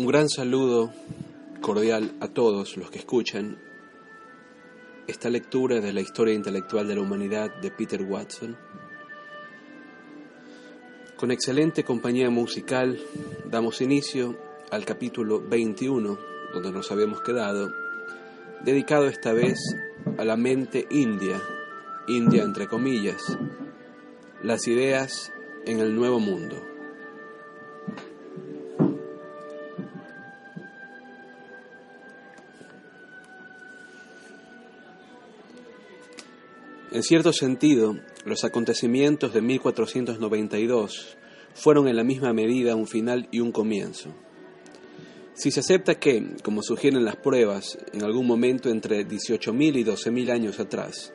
Un gran saludo cordial a todos los que escuchan esta lectura de la historia intelectual de la humanidad de Peter Watson. Con excelente compañía musical damos inicio al capítulo 21, donde nos habíamos quedado, dedicado esta vez a la mente india, india entre comillas, las ideas en el nuevo mundo. En cierto sentido, los acontecimientos de 1492 fueron en la misma medida un final y un comienzo. Si se acepta que, como sugieren las pruebas, en algún momento entre 18.000 y 12.000 años atrás,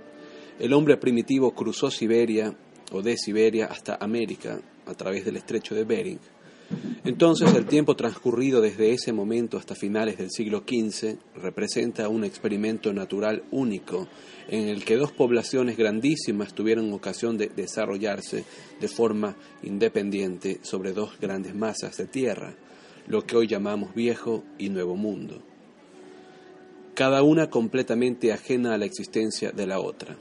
el hombre primitivo cruzó Siberia o de Siberia hasta América a través del estrecho de Bering, entonces el tiempo transcurrido desde ese momento hasta finales del siglo XV representa un experimento natural único en el que dos poblaciones grandísimas tuvieron ocasión de desarrollarse de forma independiente sobre dos grandes masas de tierra, lo que hoy llamamos viejo y nuevo mundo, cada una completamente ajena a la existencia de la otra.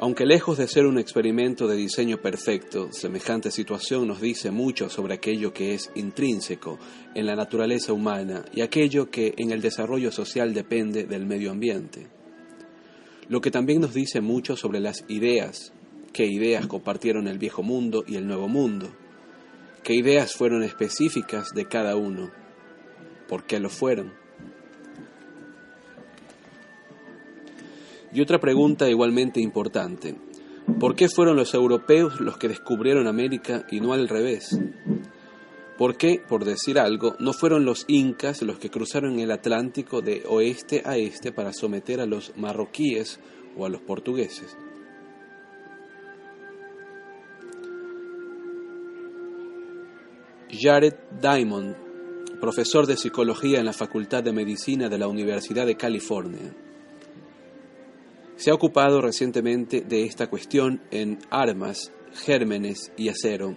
Aunque lejos de ser un experimento de diseño perfecto, semejante situación nos dice mucho sobre aquello que es intrínseco en la naturaleza humana y aquello que en el desarrollo social depende del medio ambiente. Lo que también nos dice mucho sobre las ideas, qué ideas compartieron el viejo mundo y el nuevo mundo, qué ideas fueron específicas de cada uno, por qué lo fueron. Y otra pregunta igualmente importante. ¿Por qué fueron los europeos los que descubrieron América y no al revés? ¿Por qué, por decir algo, no fueron los incas los que cruzaron el Atlántico de oeste a este para someter a los marroquíes o a los portugueses? Jared Diamond, profesor de psicología en la Facultad de Medicina de la Universidad de California, se ha ocupado recientemente de esta cuestión en Armas, Gérmenes y Acero,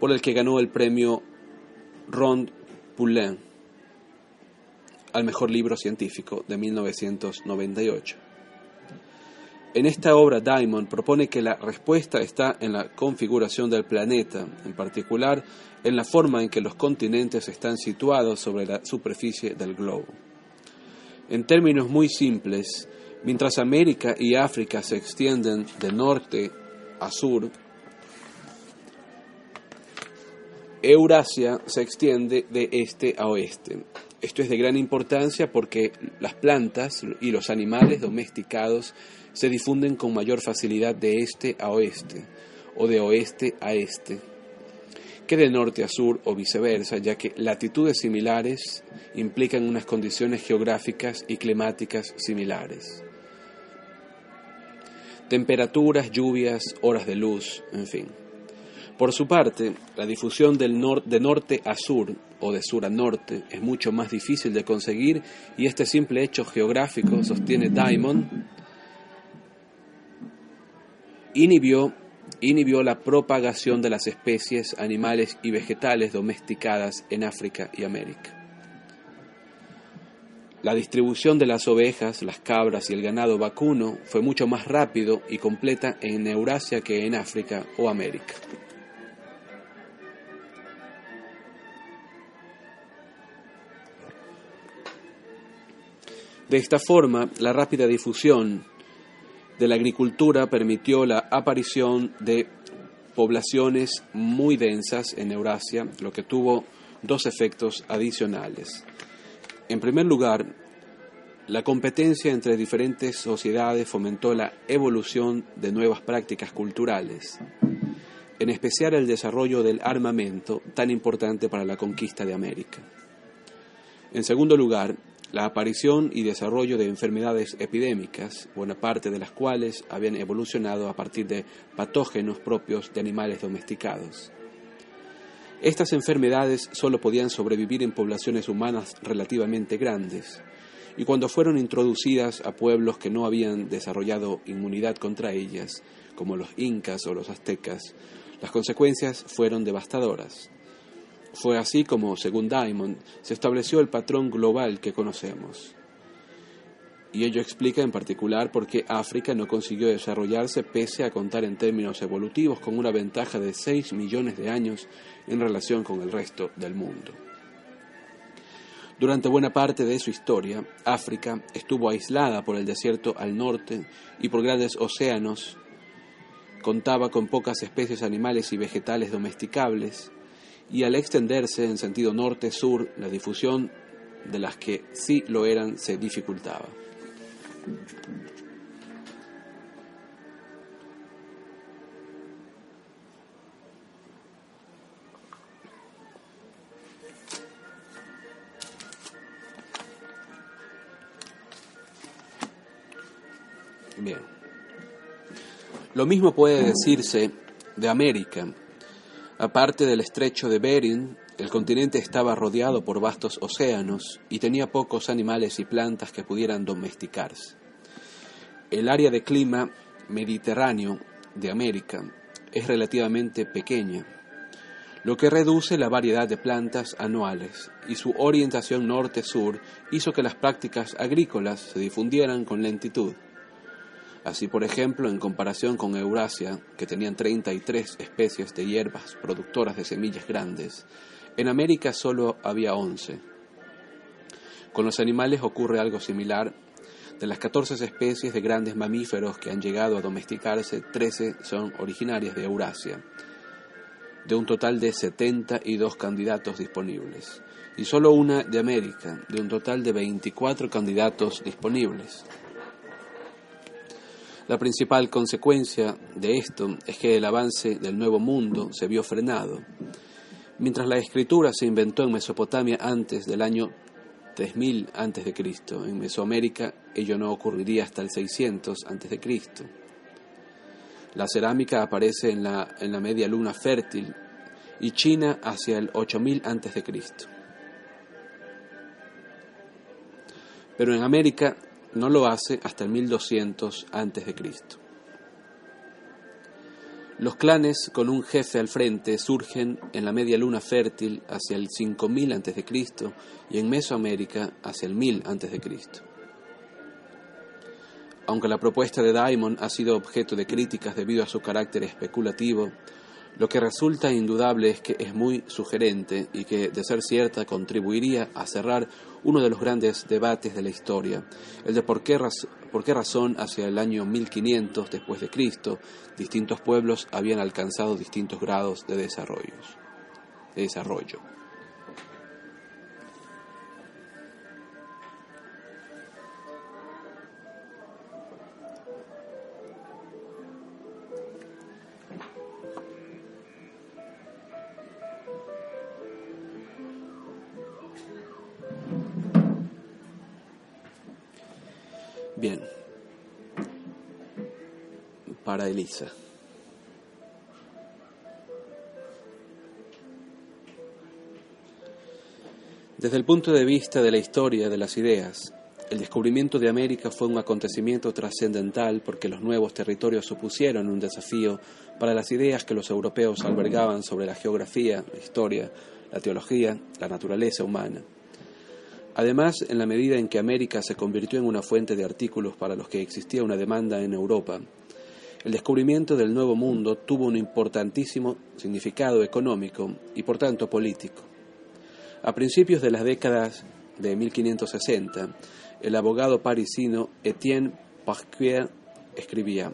por el que ganó el premio Rond Poulain al mejor libro científico de 1998. En esta obra, Diamond propone que la respuesta está en la configuración del planeta, en particular en la forma en que los continentes están situados sobre la superficie del globo. En términos muy simples, Mientras América y África se extienden de norte a sur, Eurasia se extiende de este a oeste. Esto es de gran importancia porque las plantas y los animales domesticados se difunden con mayor facilidad de este a oeste o de oeste a este que de norte a sur o viceversa, ya que latitudes similares implican unas condiciones geográficas y climáticas similares temperaturas, lluvias, horas de luz, en fin. Por su parte, la difusión de norte a sur o de sur a norte es mucho más difícil de conseguir y este simple hecho geográfico, sostiene Diamond, inhibió, inhibió la propagación de las especies animales y vegetales domesticadas en África y América. La distribución de las ovejas, las cabras y el ganado vacuno fue mucho más rápido y completa en Eurasia que en África o América. De esta forma, la rápida difusión de la agricultura permitió la aparición de poblaciones muy densas en Eurasia, lo que tuvo dos efectos adicionales. En primer lugar, la competencia entre diferentes sociedades fomentó la evolución de nuevas prácticas culturales, en especial el desarrollo del armamento tan importante para la conquista de América. En segundo lugar, la aparición y desarrollo de enfermedades epidémicas, buena parte de las cuales habían evolucionado a partir de patógenos propios de animales domesticados. Estas enfermedades solo podían sobrevivir en poblaciones humanas relativamente grandes, y cuando fueron introducidas a pueblos que no habían desarrollado inmunidad contra ellas, como los incas o los aztecas, las consecuencias fueron devastadoras. Fue así como, según Diamond, se estableció el patrón global que conocemos. Y ello explica en particular por qué África no consiguió desarrollarse pese a contar en términos evolutivos con una ventaja de 6 millones de años en relación con el resto del mundo. Durante buena parte de su historia, África estuvo aislada por el desierto al norte y por grandes océanos, contaba con pocas especies animales y vegetales domesticables, y al extenderse en sentido norte-sur, la difusión de las que sí lo eran se dificultaba. Bien. Lo mismo puede decirse de América. Aparte del estrecho de Bering, el continente estaba rodeado por vastos océanos y tenía pocos animales y plantas que pudieran domesticarse. El área de clima mediterráneo de América es relativamente pequeña, lo que reduce la variedad de plantas anuales y su orientación norte-sur hizo que las prácticas agrícolas se difundieran con lentitud. Así, por ejemplo, en comparación con Eurasia, que tenían 33 especies de hierbas productoras de semillas grandes, en América solo había 11. Con los animales ocurre algo similar. De las 14 especies de grandes mamíferos que han llegado a domesticarse, 13 son originarias de Eurasia, de un total de 72 candidatos disponibles, y solo una de América, de un total de 24 candidatos disponibles. La principal consecuencia de esto es que el avance del Nuevo Mundo se vio frenado. Mientras la escritura se inventó en Mesopotamia antes del año 3000 a.C., en Mesoamérica ello no ocurriría hasta el 600 a.C. La cerámica aparece en la, en la media luna fértil y China hacia el 8000 a.C. Pero en América no lo hace hasta el 1200 a.C. Los clanes con un jefe al frente surgen en la media luna fértil hacia el 5000 a.C. y en Mesoamérica hacia el 1000 a.C. Aunque la propuesta de Diamond ha sido objeto de críticas debido a su carácter especulativo, lo que resulta indudable es que es muy sugerente y que, de ser cierta, contribuiría a cerrar uno de los grandes debates de la historia, el de por qué, por qué razón hacia el año 1500 después de Cristo distintos pueblos habían alcanzado distintos grados de. De desarrollo. Bien. Para Elisa. Desde el punto de vista de la historia de las ideas, el descubrimiento de América fue un acontecimiento trascendental porque los nuevos territorios supusieron un desafío para las ideas que los europeos albergaban sobre la geografía, la historia, la teología, la naturaleza humana. Además, en la medida en que América se convirtió en una fuente de artículos para los que existía una demanda en Europa, el descubrimiento del Nuevo Mundo tuvo un importantísimo significado económico y por tanto político. A principios de las décadas de 1560, el abogado parisino Etienne Pasquier escribía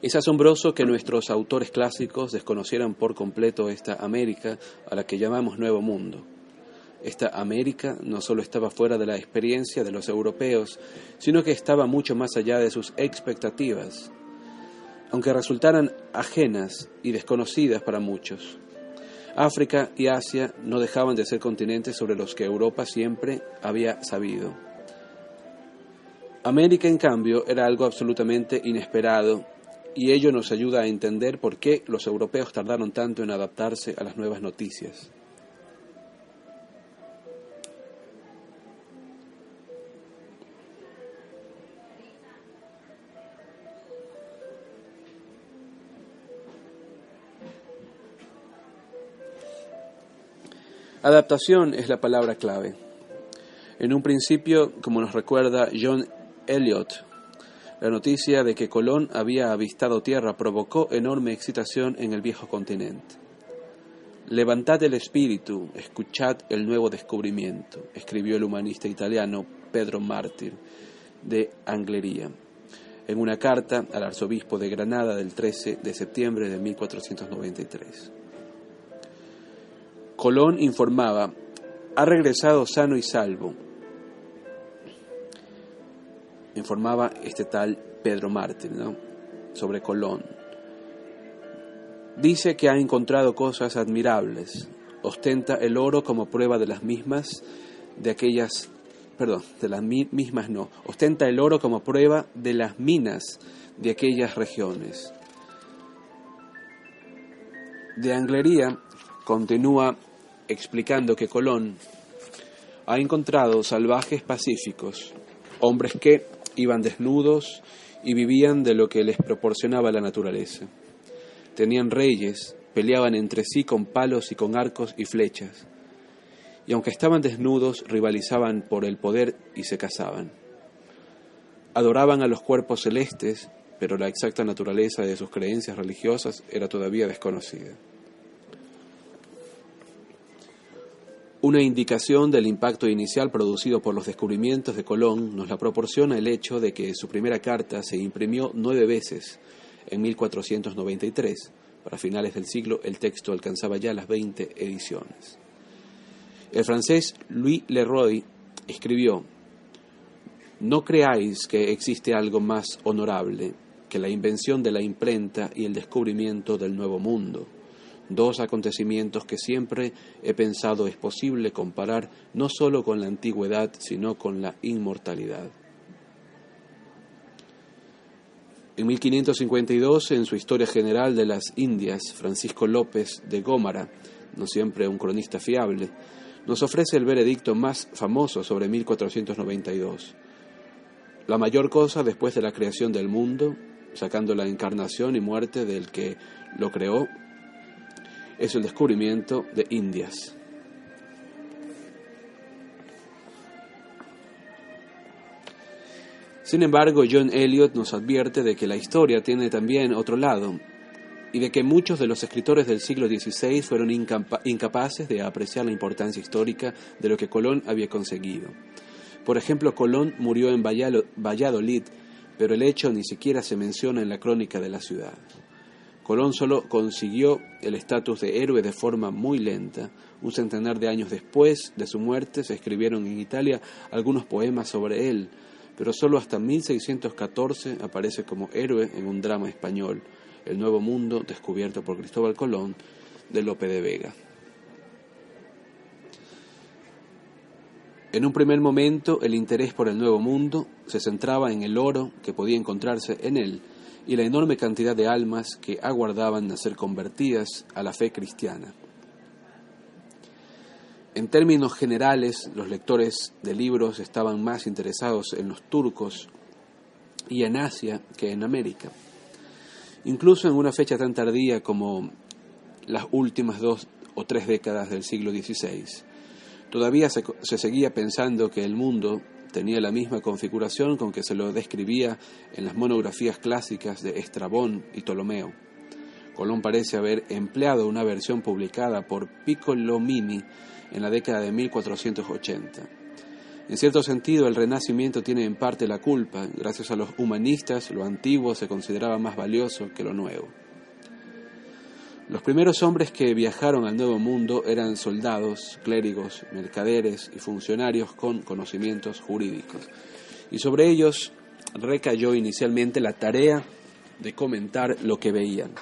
es asombroso que nuestros autores clásicos desconocieran por completo esta América a la que llamamos Nuevo Mundo. Esta América no solo estaba fuera de la experiencia de los europeos, sino que estaba mucho más allá de sus expectativas, aunque resultaran ajenas y desconocidas para muchos. África y Asia no dejaban de ser continentes sobre los que Europa siempre había sabido. América, en cambio, era algo absolutamente inesperado, y ello nos ayuda a entender por qué los europeos tardaron tanto en adaptarse a las nuevas noticias. Adaptación es la palabra clave. En un principio, como nos recuerda John Elliot, la noticia de que Colón había avistado tierra provocó enorme excitación en el viejo continente. Levantad el espíritu, escuchad el nuevo descubrimiento, escribió el humanista italiano Pedro Mártir de Anglería en una carta al arzobispo de Granada del 13 de septiembre de 1493. Colón informaba, ha regresado sano y salvo, informaba este tal Pedro Martín sobre Colón. Dice que ha encontrado cosas admirables, ostenta el oro como prueba de las mismas, de aquellas, perdón, de las mismas no, ostenta el oro como prueba de las minas de aquellas regiones. De Anglería continúa explicando que Colón ha encontrado salvajes pacíficos, hombres que iban desnudos y vivían de lo que les proporcionaba la naturaleza. Tenían reyes, peleaban entre sí con palos y con arcos y flechas, y aunque estaban desnudos, rivalizaban por el poder y se casaban. Adoraban a los cuerpos celestes, pero la exacta naturaleza de sus creencias religiosas era todavía desconocida. Una indicación del impacto inicial producido por los descubrimientos de Colón nos la proporciona el hecho de que su primera carta se imprimió nueve veces en 1493. Para finales del siglo el texto alcanzaba ya las 20 ediciones. El francés Louis Leroy escribió, No creáis que existe algo más honorable que la invención de la imprenta y el descubrimiento del nuevo mundo dos acontecimientos que siempre he pensado es posible comparar no solo con la antigüedad, sino con la inmortalidad. En 1552, en su Historia General de las Indias, Francisco López de Gómara, no siempre un cronista fiable, nos ofrece el veredicto más famoso sobre 1492. La mayor cosa después de la creación del mundo, sacando la encarnación y muerte del que lo creó, es el descubrimiento de Indias. Sin embargo, John Eliot nos advierte de que la historia tiene también otro lado y de que muchos de los escritores del siglo XVI fueron incapaces de apreciar la importancia histórica de lo que Colón había conseguido. Por ejemplo, Colón murió en Valladolid, pero el hecho ni siquiera se menciona en la crónica de la ciudad. Colón solo consiguió el estatus de héroe de forma muy lenta. Un centenar de años después de su muerte se escribieron en Italia algunos poemas sobre él, pero solo hasta 1614 aparece como héroe en un drama español, El Nuevo Mundo, descubierto por Cristóbal Colón, de Lope de Vega. En un primer momento, el interés por el Nuevo Mundo se centraba en el oro que podía encontrarse en él, y la enorme cantidad de almas que aguardaban a ser convertidas a la fe cristiana. En términos generales, los lectores de libros estaban más interesados en los turcos y en Asia que en América. Incluso en una fecha tan tardía como las últimas dos o tres décadas del siglo XVI, todavía se, se seguía pensando que el mundo tenía la misma configuración con que se lo describía en las monografías clásicas de Estrabón y Ptolomeo. Colón parece haber empleado una versión publicada por Piccolomini en la década de 1480. En cierto sentido, el Renacimiento tiene en parte la culpa. Gracias a los humanistas, lo antiguo se consideraba más valioso que lo nuevo. Los primeros hombres que viajaron al Nuevo Mundo eran soldados, clérigos, mercaderes y funcionarios con conocimientos jurídicos. Y sobre ellos recayó inicialmente la tarea de comentar lo que veían.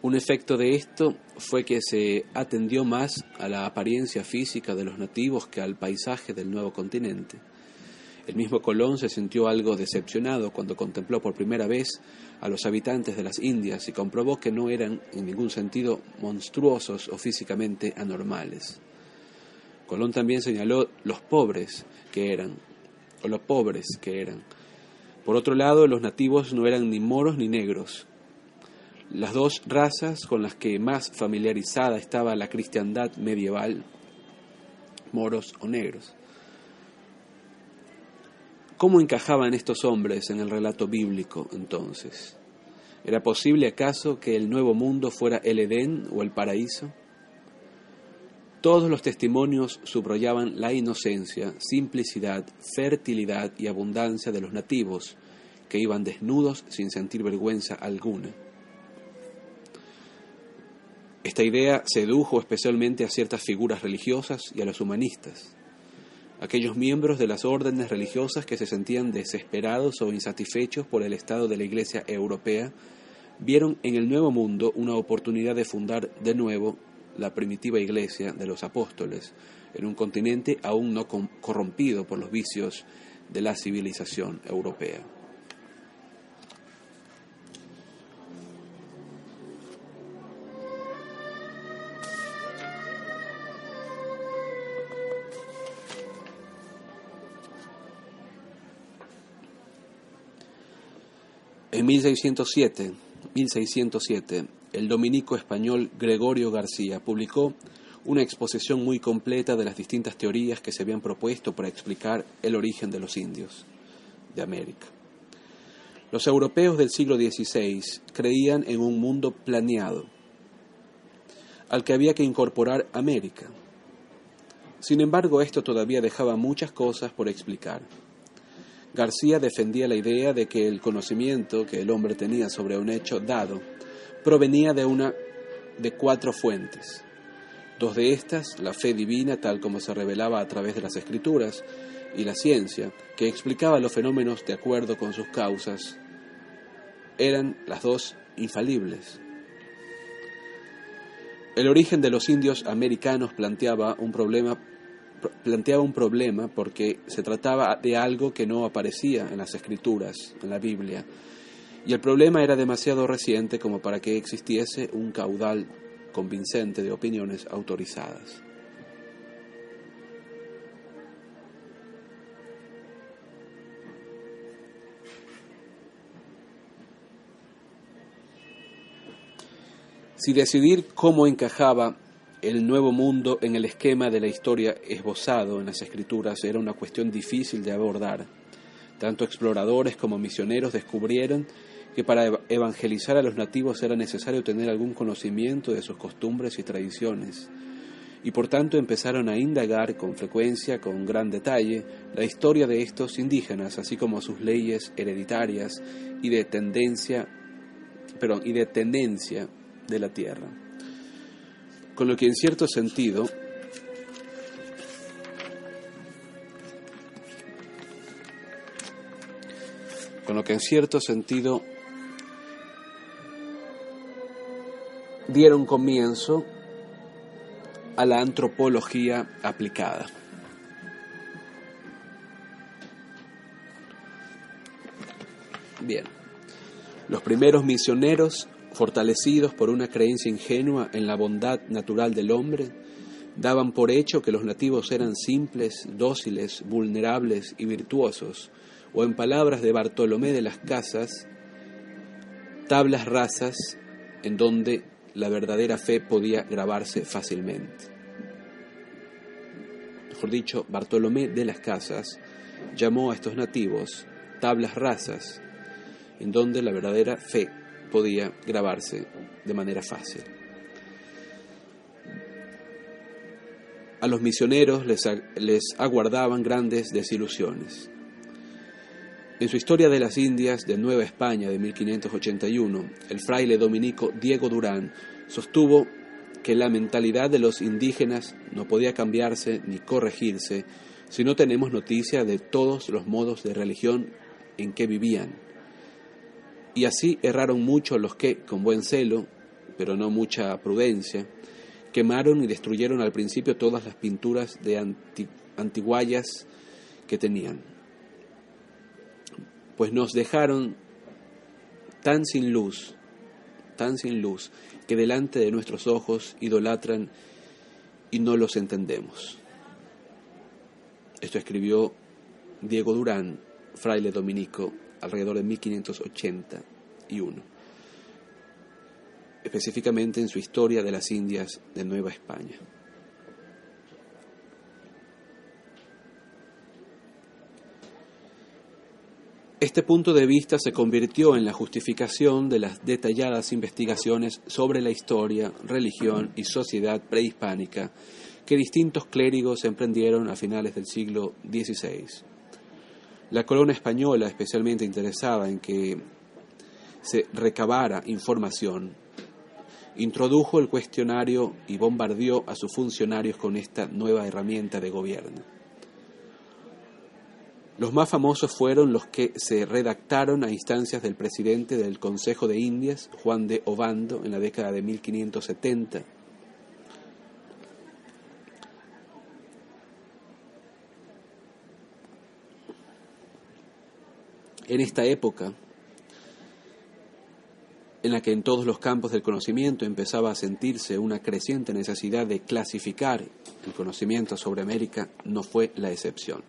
Un efecto de esto fue que se atendió más a la apariencia física de los nativos que al paisaje del nuevo continente. El mismo Colón se sintió algo decepcionado cuando contempló por primera vez a los habitantes de las Indias y comprobó que no eran en ningún sentido monstruosos o físicamente anormales. Colón también señaló los pobres que eran, o los pobres que eran. Por otro lado, los nativos no eran ni moros ni negros. Las dos razas con las que más familiarizada estaba la cristiandad medieval, moros o negros. ¿Cómo encajaban estos hombres en el relato bíblico entonces? ¿Era posible acaso que el nuevo mundo fuera el Edén o el paraíso? Todos los testimonios subrayaban la inocencia, simplicidad, fertilidad y abundancia de los nativos, que iban desnudos sin sentir vergüenza alguna. Esta idea sedujo especialmente a ciertas figuras religiosas y a los humanistas, aquellos miembros de las órdenes religiosas que se sentían desesperados o insatisfechos por el estado de la Iglesia europea, vieron en el Nuevo Mundo una oportunidad de fundar de nuevo la primitiva iglesia de los apóstoles en un continente aún no corrompido por los vicios de la civilización europea. En 1607, 1607 el dominico español Gregorio García publicó una exposición muy completa de las distintas teorías que se habían propuesto para explicar el origen de los indios de América. Los europeos del siglo XVI creían en un mundo planeado, al que había que incorporar América. Sin embargo, esto todavía dejaba muchas cosas por explicar. García defendía la idea de que el conocimiento que el hombre tenía sobre un hecho dado provenía de una de cuatro fuentes. Dos de estas, la fe divina tal como se revelaba a través de las escrituras, y la ciencia, que explicaba los fenómenos de acuerdo con sus causas, eran las dos infalibles. El origen de los indios americanos planteaba un problema planteaba un problema porque se trataba de algo que no aparecía en las escrituras, en la Biblia, y el problema era demasiado reciente como para que existiese un caudal convincente de opiniones autorizadas. Si decidir cómo encajaba el nuevo mundo en el esquema de la historia esbozado en las escrituras era una cuestión difícil de abordar, tanto exploradores como misioneros descubrieron que para evangelizar a los nativos era necesario tener algún conocimiento de sus costumbres y tradiciones, y por tanto empezaron a indagar con frecuencia, con gran detalle, la historia de estos indígenas, así como sus leyes hereditarias y de tendencia, perdón, y de tendencia de la tierra. Con lo que en cierto sentido con lo que en cierto sentido dieron comienzo a la antropología aplicada. Bien, los primeros misioneros, fortalecidos por una creencia ingenua en la bondad natural del hombre, daban por hecho que los nativos eran simples, dóciles, vulnerables y virtuosos, o en palabras de Bartolomé de las Casas, tablas rasas en donde la verdadera fe podía grabarse fácilmente. Mejor dicho, Bartolomé de las Casas llamó a estos nativos tablas rasas, en donde la verdadera fe podía grabarse de manera fácil. A los misioneros les, les aguardaban grandes desilusiones. En su Historia de las Indias de Nueva España de 1581, el fraile dominico Diego Durán sostuvo que la mentalidad de los indígenas no podía cambiarse ni corregirse si no tenemos noticia de todos los modos de religión en que vivían. Y así erraron mucho los que, con buen celo, pero no mucha prudencia, quemaron y destruyeron al principio todas las pinturas de antiguayas que tenían pues nos dejaron tan sin luz, tan sin luz, que delante de nuestros ojos idolatran y no los entendemos. Esto escribió Diego Durán, fraile dominico, alrededor de 1581. específicamente en su historia de las Indias de Nueva España. Este punto de vista se convirtió en la justificación de las detalladas investigaciones sobre la historia, religión y sociedad prehispánica que distintos clérigos emprendieron a finales del siglo XVI. La corona española, especialmente interesada en que se recabara información, introdujo el cuestionario y bombardeó a sus funcionarios con esta nueva herramienta de gobierno. Los más famosos fueron los que se redactaron a instancias del presidente del Consejo de Indias, Juan de Obando, en la década de 1570. En esta época, en la que en todos los campos del conocimiento empezaba a sentirse una creciente necesidad de clasificar el conocimiento sobre América, no fue la excepción.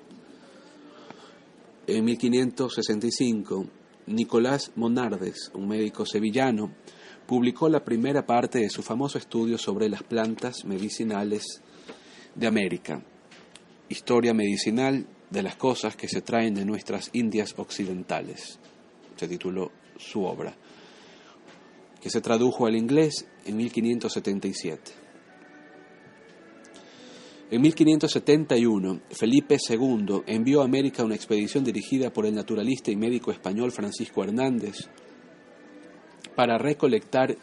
En 1565, Nicolás Monardes, un médico sevillano, publicó la primera parte de su famoso estudio sobre las plantas medicinales de América, Historia medicinal de las cosas que se traen de nuestras Indias occidentales. Se tituló su obra, que se tradujo al inglés en 1577. En 1571, Felipe II envió a América una expedición dirigida por el naturalista y médico español Francisco Hernández para recolectar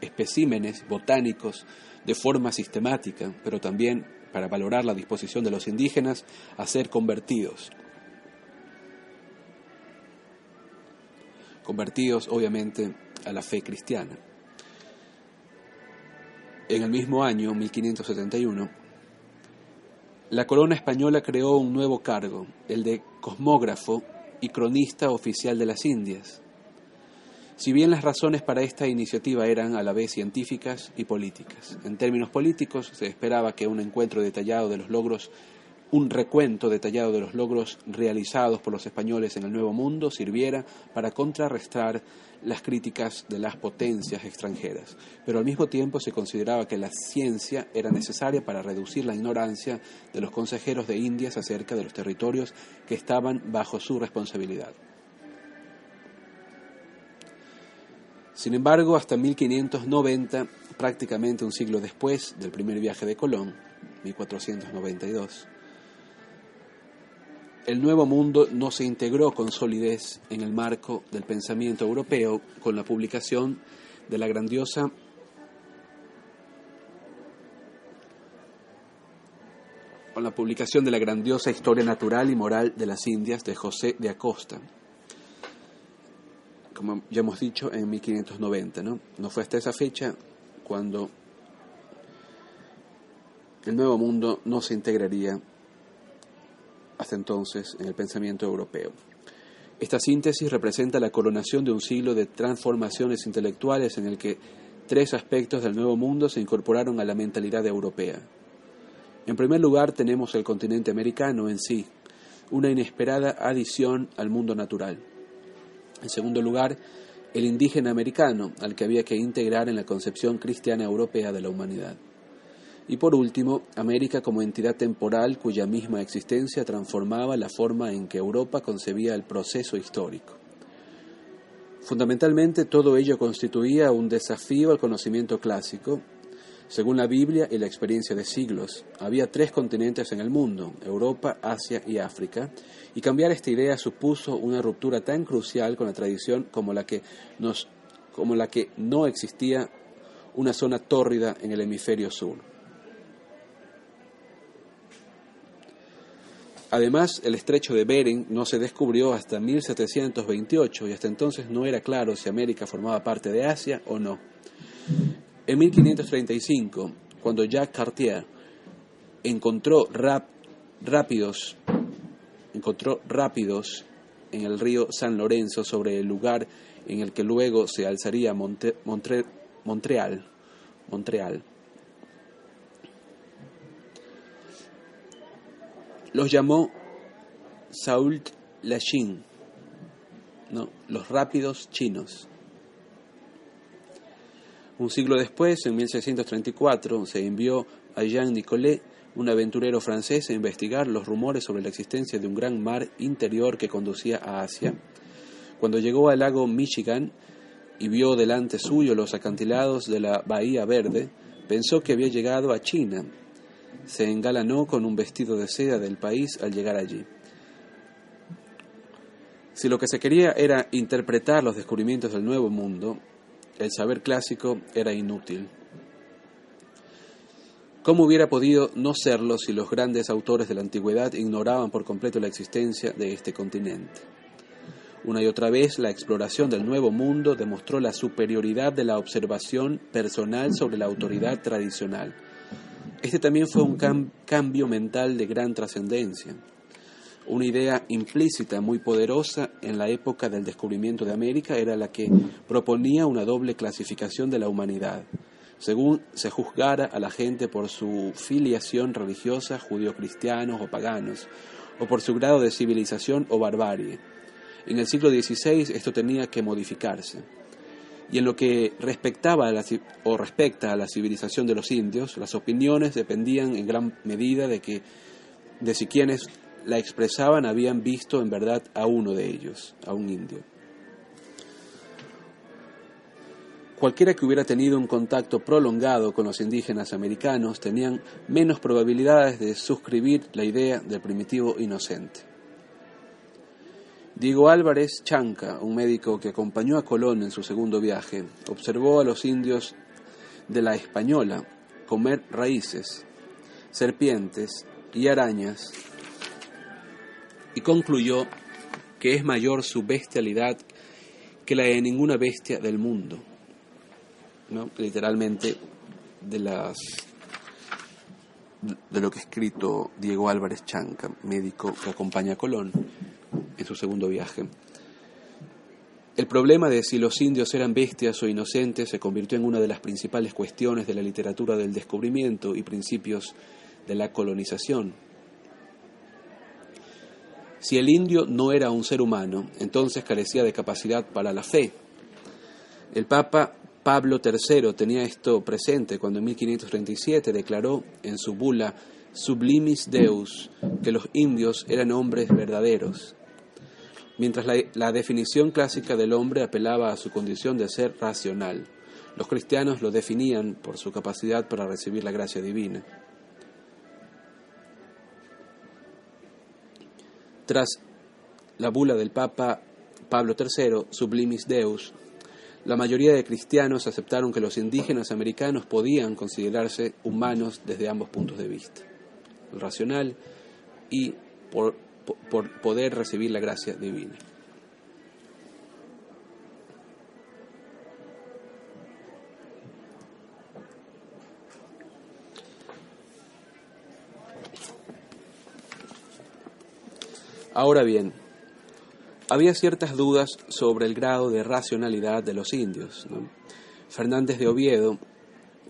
especímenes botánicos de forma sistemática, pero también para valorar la disposición de los indígenas a ser convertidos. Convertidos, obviamente, a la fe cristiana. En el mismo año, 1571, la corona española creó un nuevo cargo, el de cosmógrafo y cronista oficial de las Indias. Si bien las razones para esta iniciativa eran a la vez científicas y políticas. En términos políticos, se esperaba que un encuentro detallado de los logros un recuento detallado de los logros realizados por los españoles en el Nuevo Mundo sirviera para contrarrestar las críticas de las potencias extranjeras, pero al mismo tiempo se consideraba que la ciencia era necesaria para reducir la ignorancia de los consejeros de Indias acerca de los territorios que estaban bajo su responsabilidad. Sin embargo, hasta 1590, prácticamente un siglo después del primer viaje de Colón, 1492, el nuevo mundo no se integró con solidez en el marco del pensamiento europeo con la publicación de la grandiosa con la publicación de la grandiosa historia natural y moral de las Indias de José de Acosta, como ya hemos dicho, en 1590. ¿no? no fue hasta esa fecha cuando el nuevo mundo no se integraría hasta entonces en el pensamiento europeo. Esta síntesis representa la coronación de un siglo de transformaciones intelectuales en el que tres aspectos del nuevo mundo se incorporaron a la mentalidad europea. En primer lugar tenemos el continente americano en sí, una inesperada adición al mundo natural. En segundo lugar, el indígena americano, al que había que integrar en la concepción cristiana europea de la humanidad. Y por último, América como entidad temporal cuya misma existencia transformaba la forma en que Europa concebía el proceso histórico. Fundamentalmente todo ello constituía un desafío al conocimiento clásico. Según la Biblia y la experiencia de siglos, había tres continentes en el mundo, Europa, Asia y África, y cambiar esta idea supuso una ruptura tan crucial con la tradición como la que, no existía una zona tórrida en el hemisferio sur. Además, el estrecho de Bering no se descubrió hasta 1728 y hasta entonces no era claro si América formaba parte de Asia o no. En 1535, cuando Jacques Cartier encontró rápidos, encontró rápidos en el río San Lorenzo sobre el lugar en el que luego se alzaría Montreal, Montreal Los llamó Sault Lachin, ¿no? los rápidos chinos. Un siglo después, en 1634, se envió a Jean Nicolet, un aventurero francés, a investigar los rumores sobre la existencia de un gran mar interior que conducía a Asia. Cuando llegó al lago Michigan y vio delante suyo los acantilados de la Bahía Verde, pensó que había llegado a China. Se engalanó con un vestido de seda del país al llegar allí. Si lo que se quería era interpretar los descubrimientos del Nuevo Mundo, el saber clásico era inútil. ¿Cómo hubiera podido no serlo si los grandes autores de la antigüedad ignoraban por completo la existencia de este continente? Una y otra vez la exploración del Nuevo Mundo demostró la superioridad de la observación personal sobre la autoridad tradicional. Este también fue un cambio mental de gran trascendencia una idea implícita muy poderosa en la época del descubrimiento de América era la que proponía una doble clasificación de la humanidad, según se juzgara a la gente por su filiación religiosa, judío-cristianos o paganos, o por su grado de civilización o barbarie. En el siglo XVI esto tenía que modificarse. Y en lo que respectaba o respecta a la civilización de los indios, las opiniones dependían en gran medida de que de si quienes la expresaban habían visto en verdad a uno de ellos, a un indio. Cualquiera que hubiera tenido un contacto prolongado con los indígenas americanos tenían menos probabilidades de suscribir la idea del primitivo inocente. Diego Álvarez Chanca, un médico que acompañó a Colón en su segundo viaje, observó a los indios de la Española comer raíces, serpientes y arañas y concluyó que es mayor su bestialidad que la de ninguna bestia del mundo. ¿no? Literalmente de las de lo que ha escrito Diego Álvarez Chanca, médico que acompaña a Colón en su segundo viaje. El problema de si los indios eran bestias o inocentes se convirtió en una de las principales cuestiones de la literatura del descubrimiento y principios de la colonización. Si el indio no era un ser humano, entonces carecía de capacidad para la fe. El Papa Pablo III tenía esto presente cuando en 1537 declaró en su bula Sublimis Deus que los indios eran hombres verdaderos, mientras la, la, definición clásica del hombre apelaba a su condición de ser racional. Los cristianos lo definían por su capacidad para recibir la gracia divina. Tras la bula del Papa Pablo III, Sublimis Deus, la mayoría de cristianos aceptaron que los indígenas americanos podían considerarse humanos desde ambos puntos de vista, racional y por, por poder recibir la gracia divina. Ahora bien, había ciertas dudas sobre el grado de racionalidad de los indios. Fernández de Oviedo,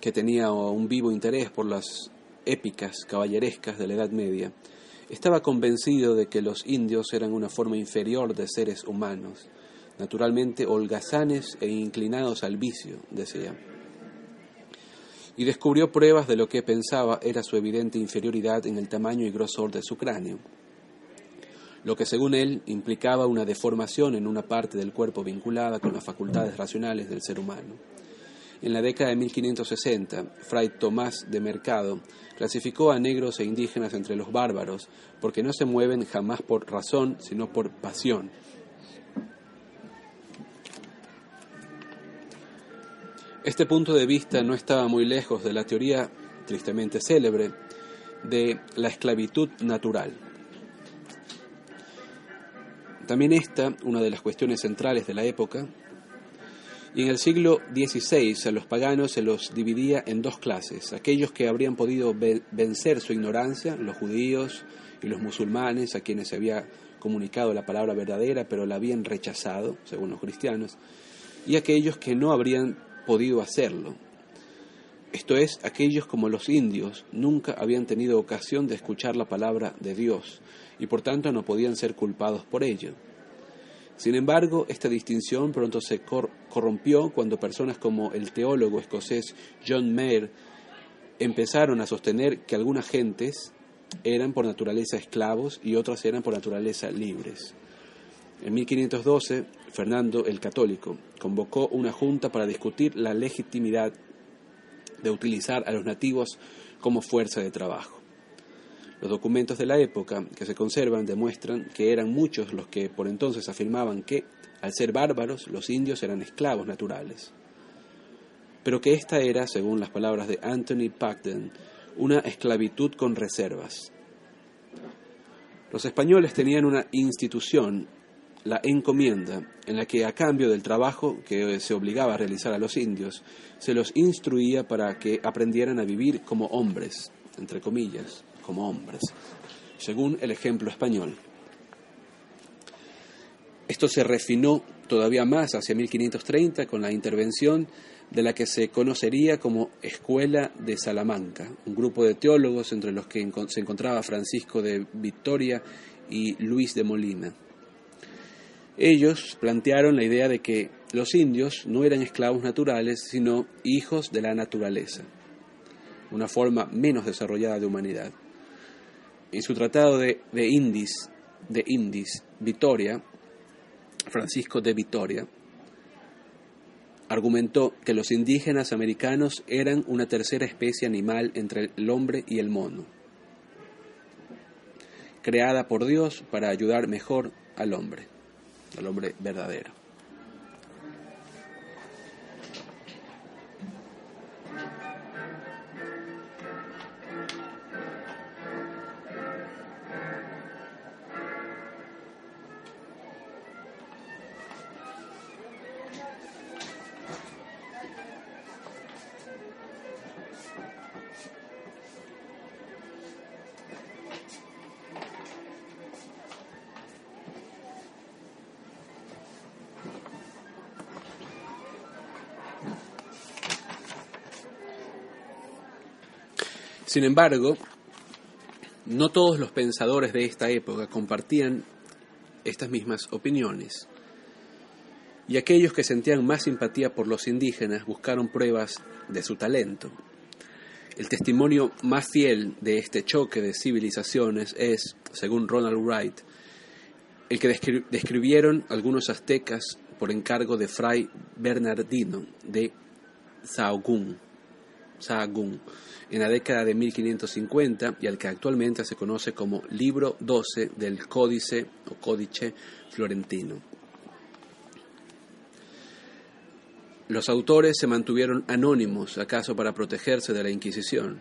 que tenía un vivo interés por las épicas caballerescas de la Edad Media, estaba convencido de que los indios eran una forma inferior de seres humanos, naturalmente holgazanes e inclinados al vicio, decía. Y descubrió pruebas de lo que pensaba era su evidente inferioridad en el tamaño y grosor de su cráneo lo que según él implicaba una deformación en una parte del cuerpo vinculada con las facultades racionales del ser humano. En la década de 1560, Fray Tomás de Mercado clasificó a negros e indígenas entre los bárbaros porque no se mueven jamás por razón, sino por pasión. Este punto de vista no estaba muy lejos de la teoría, tristemente célebre, de la esclavitud natural. También esta, una de las cuestiones centrales de la época, y en el siglo XVI a los paganos se los dividía en dos clases, aquellos que habrían podido vencer su ignorancia, los judíos y los musulmanes, a quienes se había comunicado la palabra verdadera, pero la habían rechazado, según los cristianos, y aquellos que no habrían podido hacerlo. Esto es, aquellos como los indios nunca habían tenido ocasión de escuchar la palabra de Dios, y por tanto no podían ser culpados por ello. Sin embargo, esta distinción pronto se corrompió cuando personas como el teólogo escocés John Mayer empezaron a sostener que algunas gentes eran por naturaleza esclavos y otras eran por naturaleza libres. En 1512, Fernando el Católico convocó una junta para discutir la legitimidad de utilizar a los nativos como fuerza de trabajo. Los documentos de la época que se conservan demuestran que eran muchos los que por entonces afirmaban que, al ser bárbaros, los indios eran esclavos naturales. Pero que esta era, según las palabras de Anthony Pagden, una esclavitud con reservas. Los españoles tenían una institución, la encomienda, en la que a cambio del trabajo que se obligaba a realizar a los indios, se los instruía para que aprendieran a vivir como hombres, entre comillas, como hombres, según el ejemplo español. Esto se refinó todavía más hacia 1530 con la intervención de la que se conocería como Escuela de Salamanca, un grupo de teólogos entre los que se encontraba Francisco de Victoria y Luis de Molina. Ellos plantearon la idea de que los indios no eran esclavos naturales, sino hijos de la naturaleza, una forma menos desarrollada de humanidad. En su tratado de, de de Indis, Victoria, Francisco de Victoria, argumentó que los indígenas americanos eran una tercera especie animal entre el hombre y el mono, creada por Dios para ayudar mejor al hombre, al hombre verdadero. Sin embargo, no todos los pensadores de esta época compartían estas mismas opiniones. Y aquellos que sentían más simpatía por los indígenas buscaron pruebas de su talento. El testimonio más fiel de este choque de civilizaciones es, según Ronald Wright, el que describieron algunos aztecas por encargo de Fray Bernardino de Sahagún en la década de 1550 y al que actualmente se conoce como Libro 12 del Códice o Códice Florentino. Los autores se mantuvieron anónimos, acaso para protegerse de la Inquisición.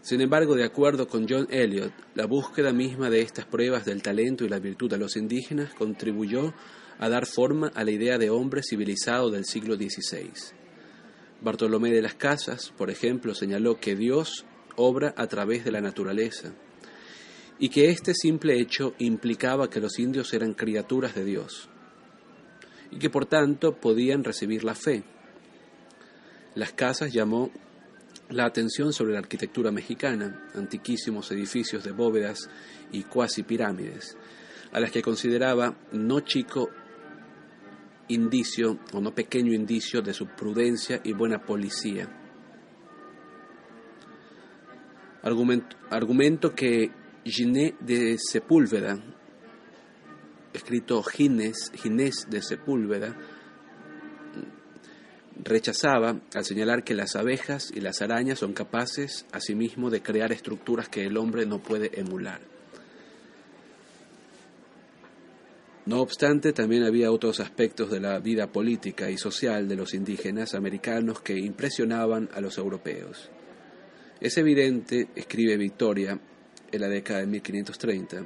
Sin embargo, de acuerdo con John Eliot, la búsqueda misma de estas pruebas del talento y la virtud de los indígenas contribuyó a dar forma a la idea de hombre civilizado del siglo XVI. Bartolomé de las Casas, por ejemplo, señaló que Dios obra a través de la naturaleza y que este simple hecho implicaba que los indios eran criaturas de Dios y que por tanto podían recibir la fe. Las Casas llamó la atención sobre la arquitectura mexicana, antiquísimos edificios de bóvedas y cuasi pirámides, a las que consideraba no chico indicio o no pequeño indicio de su prudencia y buena policía. Argumento, argumento que Giné de Sepúlveda, escrito Ginés, Ginés de Sepúlveda, rechazaba al señalar que las abejas y las arañas son capaces asimismo de crear estructuras que el hombre no puede emular. No obstante, también había otros aspectos de la vida política y social de los indígenas americanos que impresionaban a los europeos. Es evidente, escribe Victoria en la década de 1530,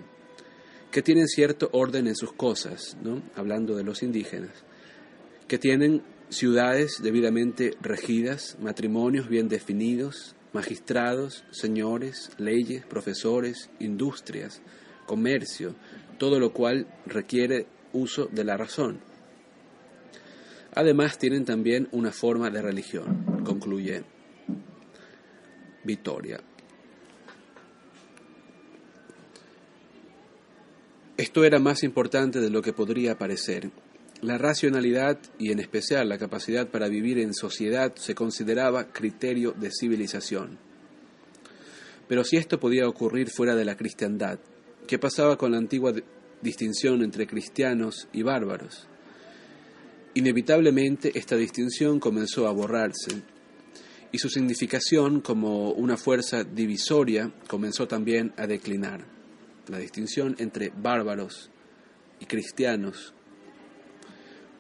que tienen cierto orden en sus cosas, hablando de los indígenas, que tienen ciudades debidamente regidas, matrimonios bien definidos, magistrados, señores, leyes, profesores, industrias, comercio, todo lo cual requiere uso de la razón. Además tienen también una forma de religión, concluye Victoria. Esto era más importante de lo que podría parecer. La racionalidad y en especial la capacidad para vivir en sociedad se consideraba criterio de civilización. Pero si esto podía ocurrir fuera de la cristiandad, ¿qué pasaba con la antigua distinción entre cristianos y bárbaros? Inevitablemente esta distinción comenzó a borrarse y su significación como una fuerza divisoria comenzó también a declinar. La distinción entre bárbaros y cristianos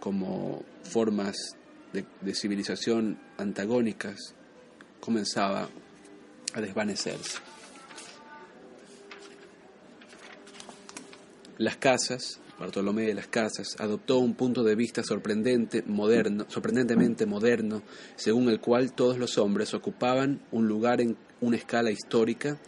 como formas de, civilización antagónicas comenzaba a desvanecerse. Las casas, Bartolomé de las Casas, adoptó un punto de vista sorprendente, moderno, sorprendentemente moderno, según el cual todos los hombres ocupaban un lugar en una escala histórica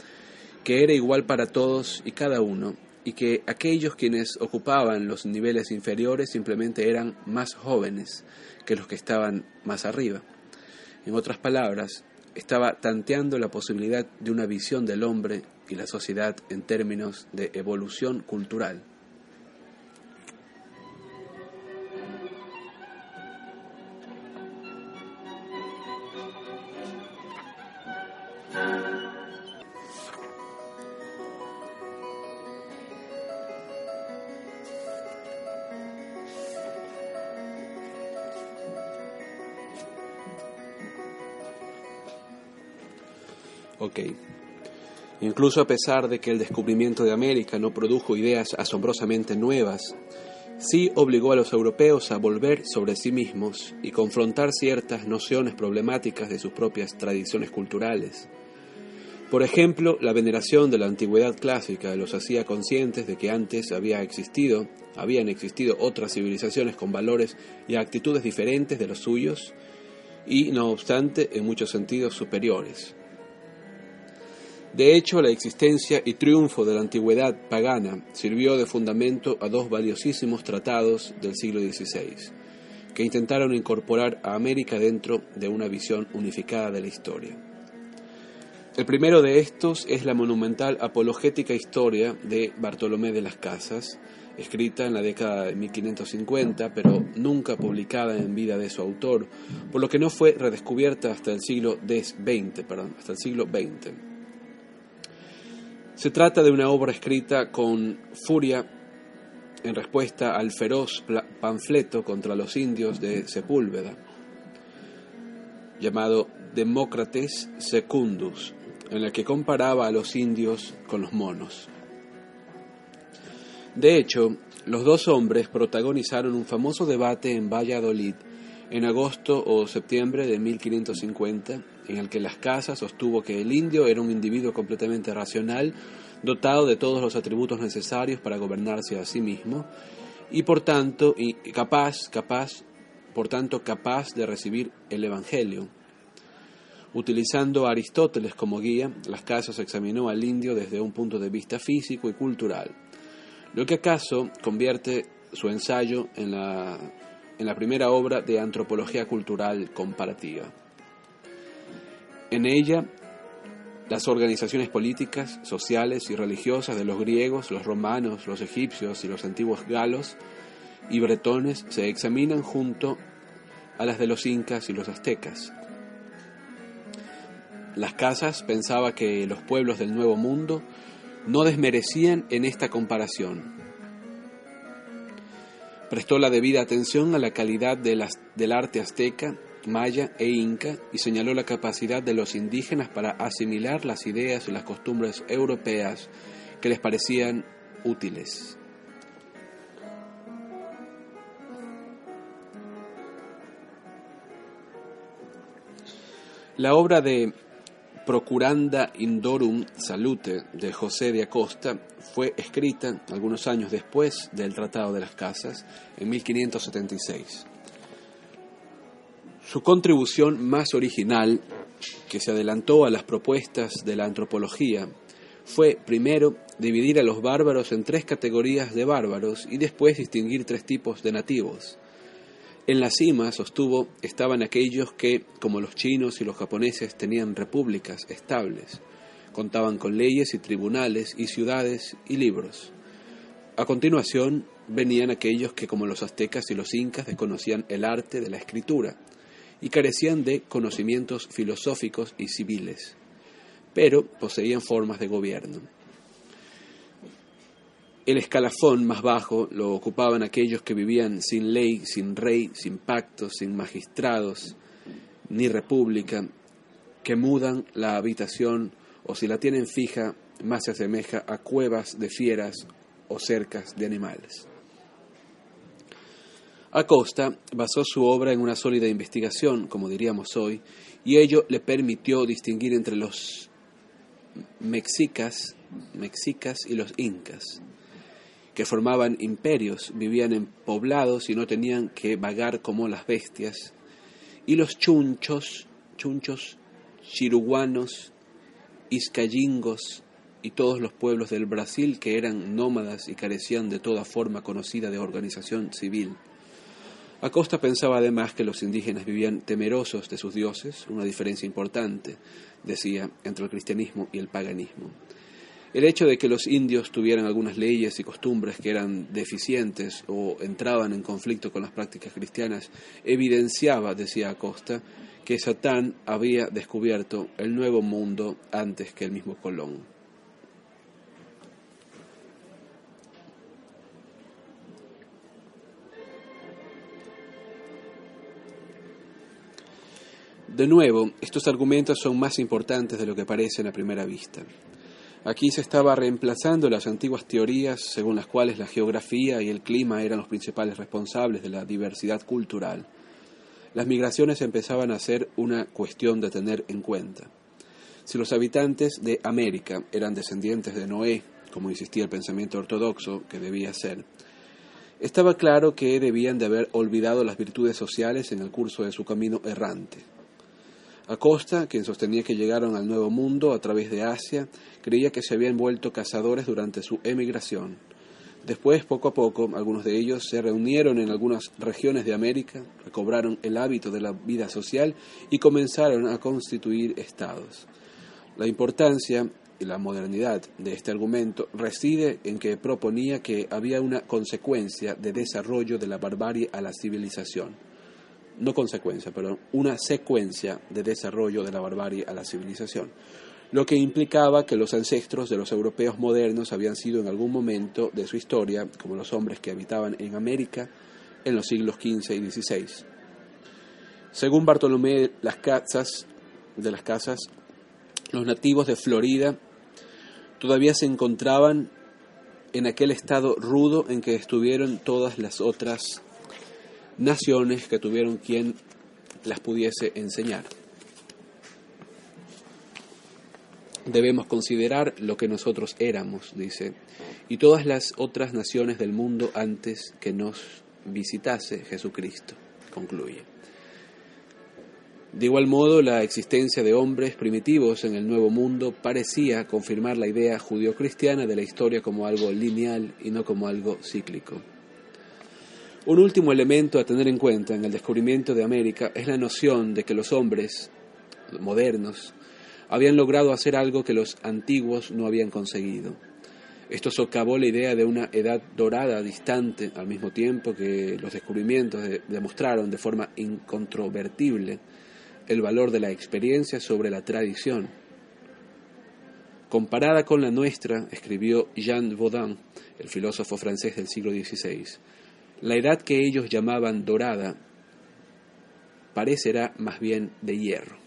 que era igual para todos y cada uno, y que aquellos quienes ocupaban los niveles inferiores simplemente eran más jóvenes que los que estaban más arriba. En otras palabras, estaba tanteando la posibilidad de una visión del hombre y la sociedad en términos de evolución cultural. Ok. Incluso a pesar de que el descubrimiento de América no produjo ideas asombrosamente nuevas, sí obligó a los europeos a volver sobre sí mismos y confrontar ciertas nociones problemáticas de sus propias tradiciones culturales. Por ejemplo, la veneración de la antigüedad clásica los hacía conscientes de que antes había existido, habían existido otras civilizaciones con valores y actitudes diferentes de los suyos y, no obstante, en muchos sentidos superiores. De hecho, la existencia y triunfo de la antigüedad pagana sirvió de fundamento a dos valiosísimos tratados del siglo XVI, que intentaron incorporar a América dentro de una visión unificada de la historia. El primero de estos es la monumental apologética historia de Bartolomé de las Casas, escrita en la década de 1550, pero nunca publicada en vida de su autor, por lo que no fue redescubierta hasta el siglo XX, perdón, hasta el siglo XX. Se trata de una obra escrita con furia en respuesta al feroz panfleto contra los indios de Sepúlveda, llamado Demócrates Secundus, en el que comparaba a los indios con los monos. De hecho, los dos hombres protagonizaron un famoso debate en Valladolid en agosto o septiembre de 1550, en el que las casas sostuvo que el indio era un individuo completamente racional, dotado de todos los atributos necesarios para gobernarse a sí mismo, y por tanto, capaz, capaz, por tanto capaz de recibir el Evangelio. Utilizando a Aristóteles como guía, las casas examinó al indio desde un punto de vista físico y cultural, lo que acaso convierte su ensayo en la primera obra de antropología cultural comparativa. En ella, las organizaciones políticas, sociales y religiosas de los griegos, los romanos, los egipcios y los antiguos galos y bretones se examinan junto a las de los incas y los aztecas. Las casas pensaba que los pueblos del Nuevo Mundo no desmerecían en esta comparación, Prestó la debida atención a la calidad del arte azteca, maya e inca y señaló la capacidad de los indígenas para asimilar las ideas y las costumbres europeas que les parecían útiles. La obra de Procuranda Indorum Salute de José de Acosta fue escrita algunos años después del Tratado de las Casas, en 1576. Su contribución más original, que se adelantó a las propuestas de la antropología, fue primero dividir a los bárbaros en tres categorías de bárbaros y después distinguir tres tipos de nativos en la cima, sostuvo, estaban aquellos que, como los chinos y los japoneses, tenían repúblicas estables, contaban con leyes y tribunales y ciudades y libros. A continuación venían aquellos que, como los aztecas y los incas, desconocían el arte de la escritura y carecían de conocimientos filosóficos y civiles, pero poseían formas de gobierno. El escalafón más bajo lo ocupaban aquellos que vivían sin ley, sin rey, sin pactos, sin magistrados, ni república, que mudan la habitación o si la tienen fija, más se asemeja a cuevas de fieras o cercas de animales. Acosta basó su obra en una sólida investigación, como diríamos hoy, y ello le permitió distinguir entre los mexicas, mexicas y los incas que formaban imperios, vivían en poblados y no tenían que vagar como las bestias, y los chunchos, chunchos, chiruguanos, iscayingos y todos los pueblos del Brasil que eran nómadas y carecían de toda forma conocida de organización civil. Acosta pensaba además que los indígenas vivían temerosos de sus dioses, una diferencia importante, decía, entre el cristianismo y el paganismo. El hecho de que los indios tuvieran algunas leyes y costumbres que eran deficientes o entraban en conflicto con las prácticas cristianas evidenciaba, decía Acosta, que Satán había descubierto el nuevo mundo antes que el mismo Colón. De nuevo, estos argumentos son más importantes de lo que parecen a primera vista. Aquí se estaba reemplazando las antiguas teorías según las cuales la geografía y el clima eran los principales responsables de la diversidad cultural. Las migraciones empezaban a ser una cuestión de tener en cuenta. Si los habitantes de América eran descendientes de Noé, como insistía el pensamiento ortodoxo que debía ser, estaba claro que debían de haber olvidado las virtudes sociales en el curso de su camino errante. Acosta, quien sostenía que llegaron al Nuevo Mundo a través de Asia, creía que se habían vuelto cazadores durante su emigración. Después, poco a poco, algunos de ellos se reunieron en algunas regiones de América, recobraron el hábito de la vida social y comenzaron a constituir estados. La importancia y la modernidad de este argumento reside en que proponía que había una consecuencia de desarrollo de la barbarie a la civilización no consecuencia, pero una secuencia de desarrollo de la barbarie a la civilización, lo que implicaba que los ancestros de los europeos modernos habían sido en algún momento de su historia como los hombres que habitaban en América en los siglos XV y XVI. Según Bartolomé las casas, de las casas, los nativos de Florida todavía se encontraban en aquel estado rudo en que estuvieron todas las otras naciones que tuvieron quien las pudiese enseñar. Debemos considerar lo que nosotros éramos, dice, y todas las otras naciones del mundo antes que nos visitase Jesucristo, concluye. De igual modo, la existencia de hombres primitivos en el Nuevo Mundo parecía confirmar la idea judío-cristiana de la historia como algo lineal y no como algo cíclico. Un último elemento a tener en cuenta en el descubrimiento de América es la noción de que los hombres modernos habían logrado hacer algo que los antiguos no habían conseguido. Esto socavó la idea de una edad dorada distante, al mismo tiempo que los descubrimientos demostraron de forma incontrovertible el valor de la experiencia sobre la tradición. Comparada con la nuestra, escribió Jean Baudin, el filósofo francés del siglo XVI, la edad que ellos llamaban dorada parecerá más bien de hierro.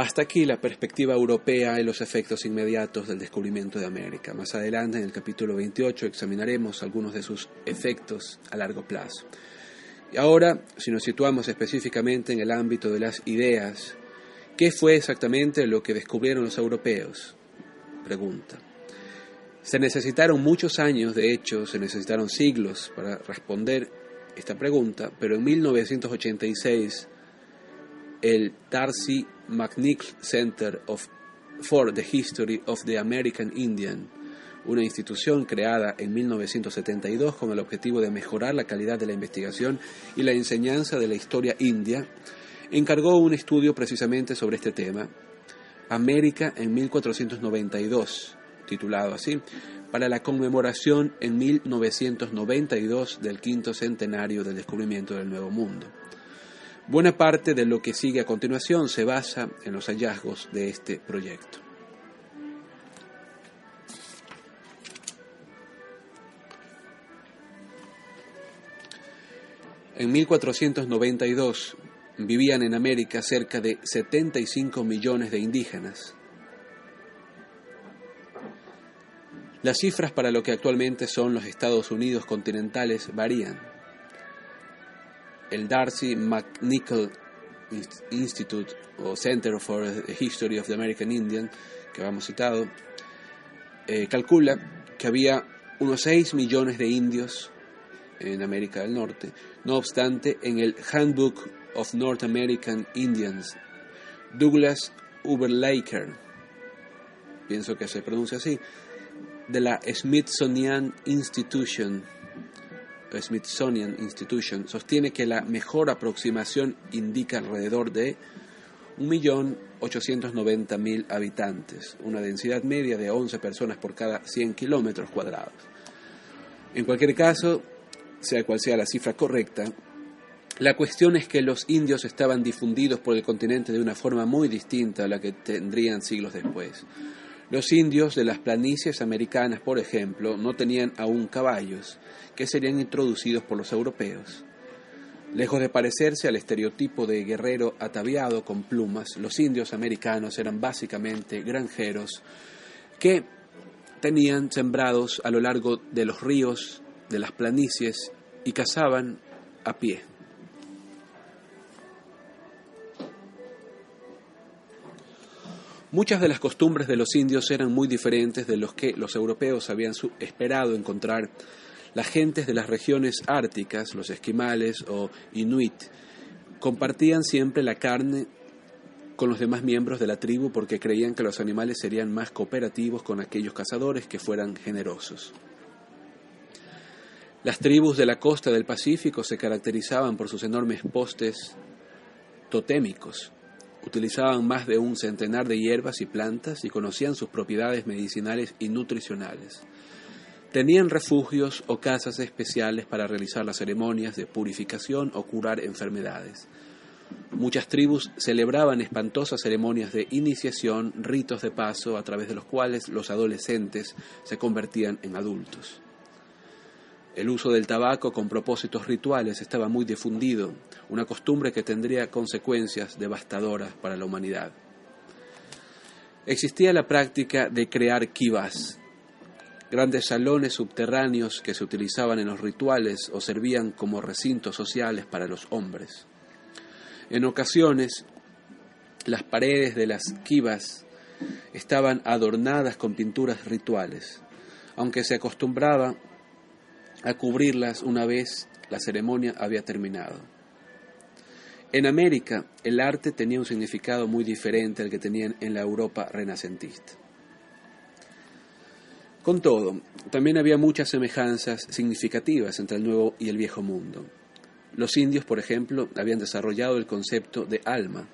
Hasta aquí la perspectiva europea y los efectos inmediatos del descubrimiento de América. Más adelante, en el capítulo 28, examinaremos algunos de sus efectos a largo plazo. Y ahora, si nos situamos específicamente en el ámbito de las ideas, ¿qué fue exactamente lo que descubrieron los europeos? Pregunta. Se necesitaron muchos años, de hecho, se necesitaron siglos para responder esta pregunta, pero en 1986 el Darcy McNichol Center of, for the History of the American Indian, una institución creada en 1972 con el objetivo de mejorar la calidad de la investigación y la enseñanza de la historia india, encargó un estudio precisamente sobre este tema, América en 1492, titulado así, para la conmemoración en 1992 del quinto centenario del descubrimiento del Nuevo Mundo. Buena parte de lo que sigue a continuación se basa en los hallazgos de este proyecto. En 1492 vivían en América cerca de 75 millones de indígenas. Las cifras para lo que actualmente son los Estados Unidos continentales varían. El Darcy McNichol Institute o Center for the History of the American Indian, que habíamos citado, eh, calcula que había unos 6 millones de indios en América del Norte. No obstante, en el Handbook of North American Indians, Douglas Uberlaker, pienso que se pronuncia así, de la Smithsonian Institution, Smithsonian Institution sostiene que la mejor aproximación indica alrededor de 1.890.000 habitantes, una densidad media de 11 personas por cada 100 kilómetros cuadrados. En cualquier caso, sea cual sea la cifra correcta, la cuestión es que los indios estaban difundidos por el continente de una forma muy distinta a la que tendrían siglos después. Los indios de las planicies americanas, por ejemplo, no tenían aún caballos, que serían introducidos por los europeos. Lejos de parecerse al estereotipo de guerrero ataviado con plumas, los indios americanos eran básicamente granjeros que tenían sembrados a lo largo de los ríos, de las planicies y cazaban a pie. Muchas de las costumbres de los indios eran muy diferentes de los que los europeos habían esperado encontrar. Las gentes de las regiones árticas, los esquimales o inuit, compartían siempre la carne con los demás miembros de la tribu porque creían que los animales serían más cooperativos con aquellos cazadores que fueran generosos. Las tribus de la costa del Pacífico se caracterizaban por sus enormes postes totémicos, Utilizaban más de un centenar de hierbas y plantas y conocían sus propiedades medicinales y nutricionales. Tenían refugios o casas especiales para realizar las ceremonias de purificación o curar enfermedades. Muchas tribus celebraban espantosas ceremonias de iniciación, ritos de paso a través de los cuales los adolescentes se convertían en adultos. El uso del tabaco con propósitos rituales estaba muy difundido, una costumbre que tendría consecuencias devastadoras para la humanidad. Existía la práctica de crear kivas, grandes salones subterráneos que se utilizaban en los rituales o servían como recintos sociales para los hombres. En ocasiones, las paredes de las kivas estaban adornadas con pinturas rituales, aunque se acostumbraba a cubrirlas una vez la ceremonia había terminado. En América, el arte tenía un significado muy diferente al que tenían en la Europa renacentista. Con todo, también había muchas semejanzas significativas entre el Nuevo y el Viejo Mundo. Los indios, por ejemplo, habían desarrollado el concepto de alma,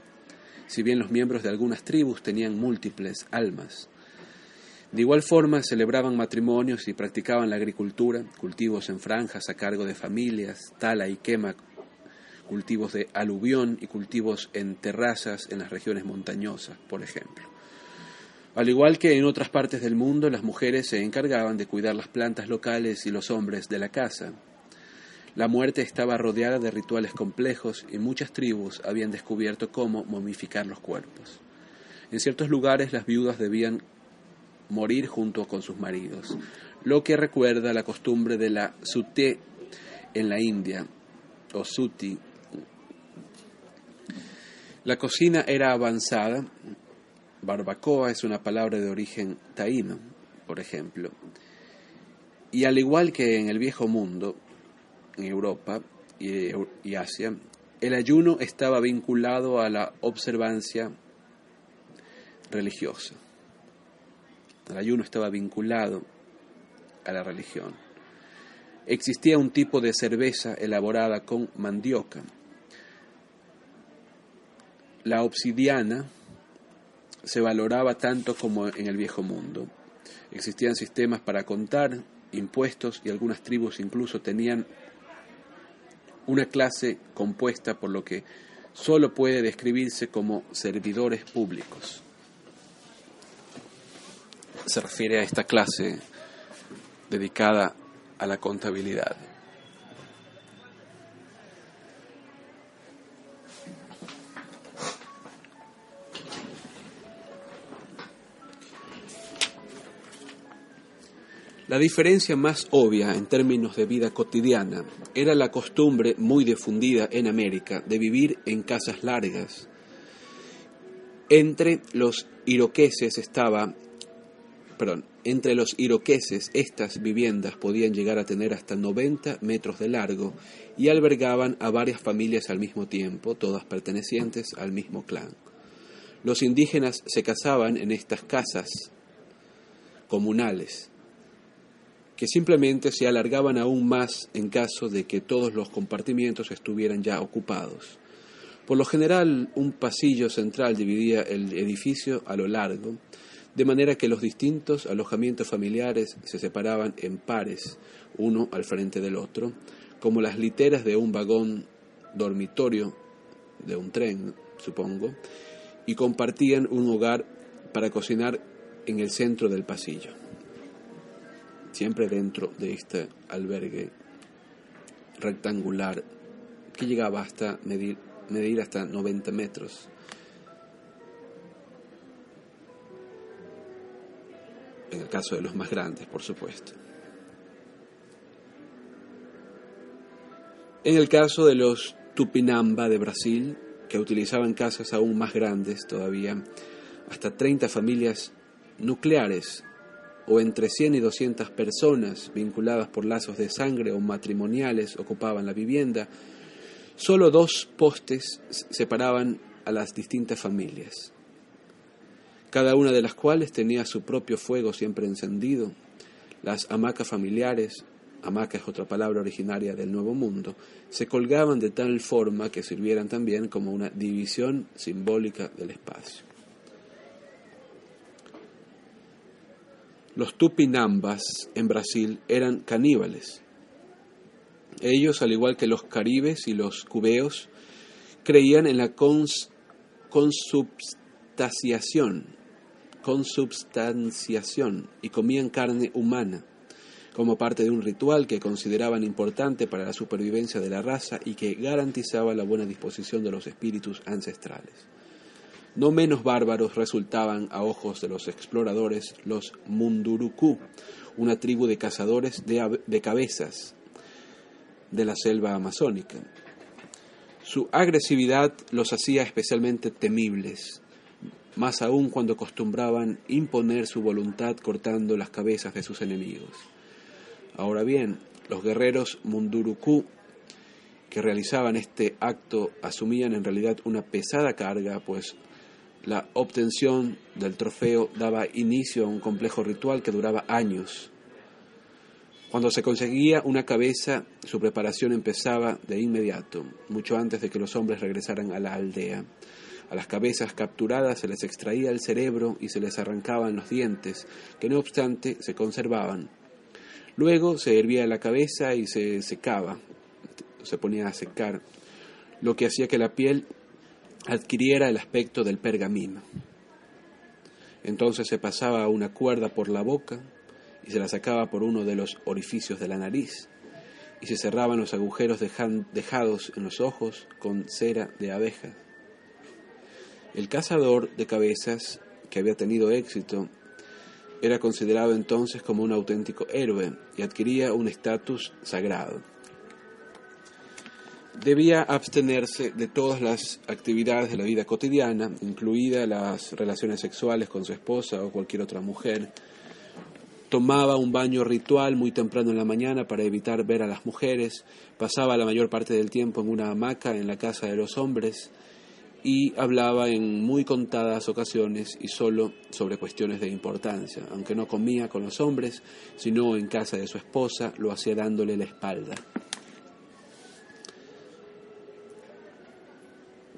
si bien los miembros de algunas tribus tenían múltiples almas. De igual forma, celebraban matrimonios y practicaban la agricultura, cultivos en franjas a cargo de familias, tala y quema, cultivos de aluvión y cultivos en terrazas en las regiones montañosas, por ejemplo. Al igual que en otras partes del mundo, las mujeres se encargaban de cuidar las plantas locales y los hombres de la casa. La muerte estaba rodeada de rituales complejos y muchas tribus habían descubierto cómo momificar los cuerpos. En ciertos lugares las viudas debían morir junto con sus maridos, lo que recuerda la costumbre de la suté en la India, o suti. La cocina era avanzada, barbacoa es una palabra de origen taíno, por ejemplo, y al igual que en el viejo mundo, en Europa, y, y Asia, el ayuno estaba vinculado a la observancia religiosa. El ayuno estaba vinculado a la religión. Existía un tipo de cerveza elaborada con mandioca. La obsidiana se valoraba tanto como en el viejo mundo. Existían sistemas para contar impuestos y algunas tribus incluso tenían una clase compuesta por lo que solo puede describirse como servidores públicos. Se refiere a esta clase dedicada a la contabilidad. La diferencia más obvia en términos de vida cotidiana era la costumbre muy difundida en América de vivir en casas largas. Entre los iroqueses estaba, perdón, entre los iroqueses estas viviendas podían llegar a tener hasta 90 metros de largo y albergaban a varias familias al mismo tiempo, todas pertenecientes al mismo clan. Los indígenas se casaban en estas casas comunales que simplemente se alargaban aún más en caso de que todos los compartimientos estuvieran ya ocupados. Por lo general, un pasillo central dividía el edificio a lo largo, de manera que los distintos alojamientos familiares se separaban en pares, uno al frente del otro, como las literas de un vagón dormitorio de un tren, supongo, y compartían un hogar para cocinar en el centro del pasillo siempre dentro de este albergue rectangular que llegaba hasta medir, medir hasta 90 metros. En el caso de los más grandes, por supuesto. En el caso de los Tupinamba de Brasil, que utilizaban casas aún más grandes todavía, hasta 30 familias nucleares o entre 100 y 200 personas vinculadas por lazos de sangre o matrimoniales ocupaban la vivienda, solo dos postes separaban a las distintas familias, cada una de las cuales tenía su propio fuego siempre encendido. Las hamacas familiares, hamaca es otra palabra originaria del Nuevo Mundo, se colgaban de tal forma que sirvieran también como una división simbólica del espacio. Los tupinambas en Brasil eran caníbales. Ellos, al igual que los caribes y los cubeos, creían en la consubstanciación, consubstanciación y comían carne humana como parte de un ritual que consideraban importante para la supervivencia de la raza y que garantizaba la buena disposición de los espíritus ancestrales. No menos bárbaros resultaban a ojos de los exploradores los Munduruku, una tribu de cazadores de, cabezas de la selva amazónica. Su agresividad los hacía especialmente temibles, más aún cuando acostumbraban imponer su voluntad cortando las cabezas de sus enemigos. Ahora bien, los guerreros Munduruku que realizaban este acto asumían en realidad una pesada carga, pues la obtención del trofeo daba inicio a un complejo ritual que duraba años. Cuando se conseguía una cabeza, su preparación empezaba de inmediato, mucho antes de que los hombres regresaran a la aldea. A las cabezas capturadas se les extraía el cerebro y se les arrancaban los dientes, que no obstante se conservaban. Luego se hervía la cabeza y se secaba, se ponía a secar, lo que hacía que la piel adquiriera el aspecto del pergamino. Entonces se pasaba una cuerda por la boca y se la sacaba por uno de los orificios de la nariz y se cerraban los agujeros dejados en los ojos con cera de abeja. El cazador de cabezas, que había tenido éxito, era considerado entonces como un auténtico héroe y adquiría un estatus sagrado. Debía abstenerse de todas las actividades de la vida cotidiana, incluidas las relaciones sexuales con su esposa o cualquier otra mujer, Tomaba un baño ritual muy temprano en la mañana para evitar ver a las mujeres, pasaba la mayor parte del tiempo en una hamaca en la casa de los hombres y hablaba en muy contadas ocasiones y solo sobre cuestiones de importancia. Aunque no comía con los hombres, sino en casa de su esposa, lo hacía dándole la espalda.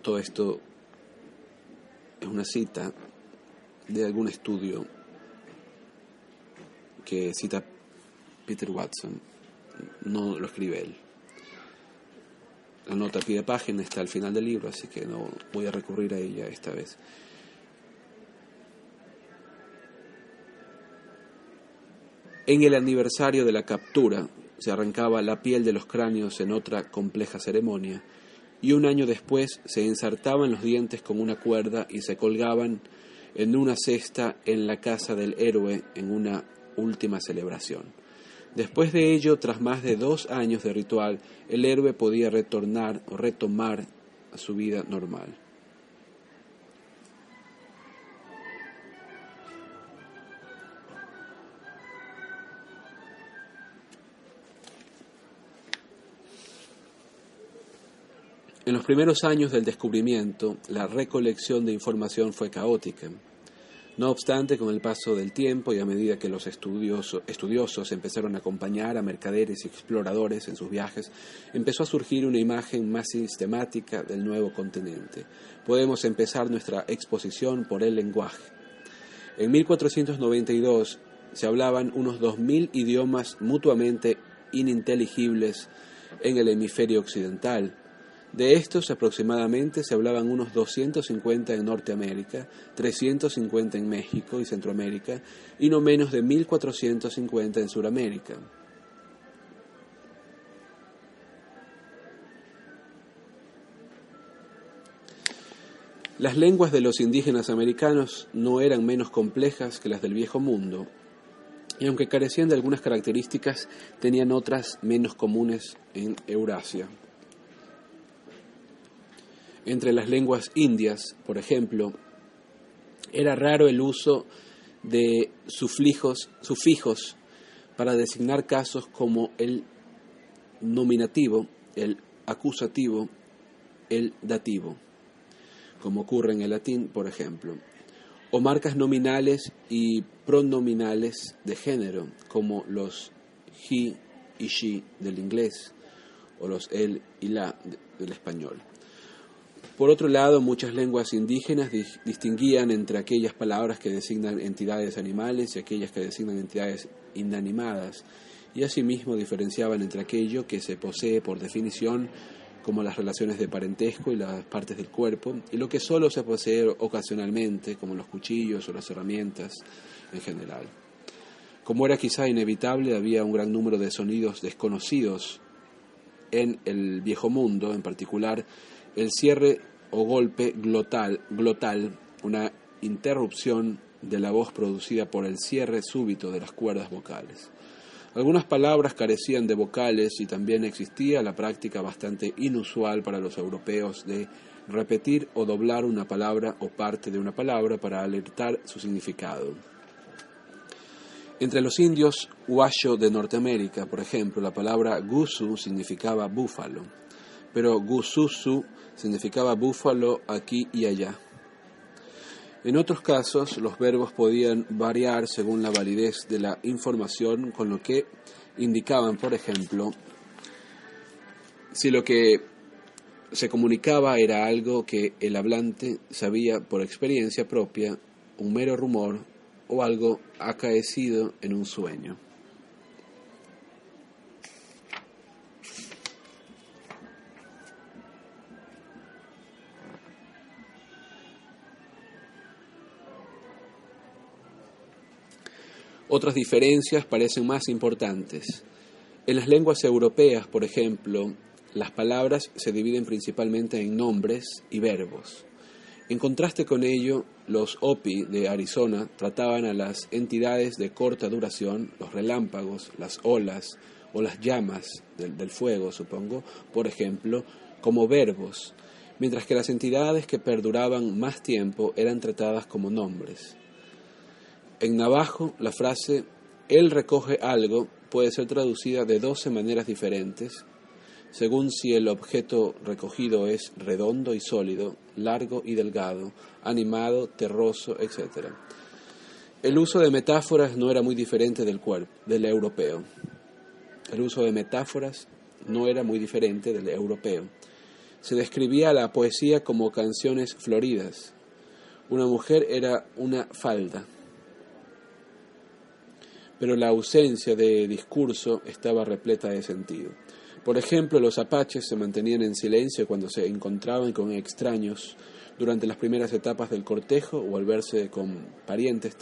Todo esto es una cita de algún estudio que cita Peter Watson, no lo escribe él. La nota pie de página está al final del libro, así que no voy a recurrir a ella esta vez. En el aniversario de la captura se arrancaba la piel de los cráneos en otra compleja ceremonia y un año después se ensartaban los dientes con una cuerda y se colgaban en una cesta en la casa del héroe en una última celebración. Después de ello, tras más de dos años de ritual, el héroe podía retornar o retomar a su vida normal. En los primeros años del descubrimiento, la recolección de información fue caótica. No obstante, con el paso del tiempo y a medida que los estudiosos empezaron a acompañar a mercaderes y exploradores en sus viajes, empezó a surgir una imagen más sistemática del nuevo continente. Podemos empezar nuestra exposición por el lenguaje. En 1492 se hablaban unos 2.000 idiomas mutuamente ininteligibles en el hemisferio occidental, de estos aproximadamente se hablaban unos 250 en Norteamérica, 350 en México y Centroamérica y no menos de 1450 en Sudamérica. Las lenguas de los indígenas americanos no eran menos complejas que las del viejo mundo, y aunque carecían de algunas características, tenían otras menos comunes en Eurasia. Entre las lenguas indias, por ejemplo, era raro el uso de sufijos, sufijos para designar casos como el nominativo, el acusativo, el dativo, como ocurre en el latín, por ejemplo, o marcas nominales y pronominales de género, como los he y she del inglés, o los él y la del español. Por otro lado, muchas lenguas indígenas distinguían entre aquellas palabras que designan entidades animales y aquellas que designan entidades inanimadas, y asimismo diferenciaban entre aquello que se posee por definición, como las relaciones de parentesco y las partes del cuerpo, y lo que solo se posee ocasionalmente, como los cuchillos o las herramientas en general. Como era quizá inevitable, había un gran número de sonidos desconocidos en el viejo mundo, en particular el cierre o golpe glotal, glotal, una interrupción de la voz producida por el cierre súbito de las cuerdas vocales. Algunas palabras carecían de vocales y también existía la práctica bastante inusual para los europeos de repetir o doblar una palabra o parte de una palabra para alertar su significado. Entre los indios huacho de Norteamérica, por ejemplo, la palabra gusu significaba búfalo, pero gususu significaba búfalo aquí y allá. En otros casos, los verbos podían variar según la validez de la información, con lo que indicaban, por ejemplo, si lo que se comunicaba era algo que el hablante sabía por experiencia propia, un mero rumor o algo acaecido en un sueño. Otras diferencias parecen más importantes. En las lenguas europeas, por ejemplo, las palabras se dividen principalmente en nombres y verbos. En contraste con ello, los Opi de Arizona trataban a las entidades de corta duración, los relámpagos, las olas o las llamas del, del, fuego, supongo, por ejemplo, como verbos, mientras que las entidades que perduraban más tiempo eran tratadas como nombres. En navajo, la frase él recoge algo puede ser traducida de 12 maneras diferentes, según si el objeto recogido es redondo y sólido, largo y delgado, animado, terroso, etc. El uso de metáforas no era muy diferente del cuerpo, del europeo. El uso de metáforas no era muy diferente del europeo. Se describía la poesía como canciones floridas. Una mujer era una falda, pero la ausencia de discurso estaba repleta de sentido. Por ejemplo, los apaches se mantenían en silencio cuando se encontraban con extraños durante las primeras etapas del cortejo o al verse con parientes,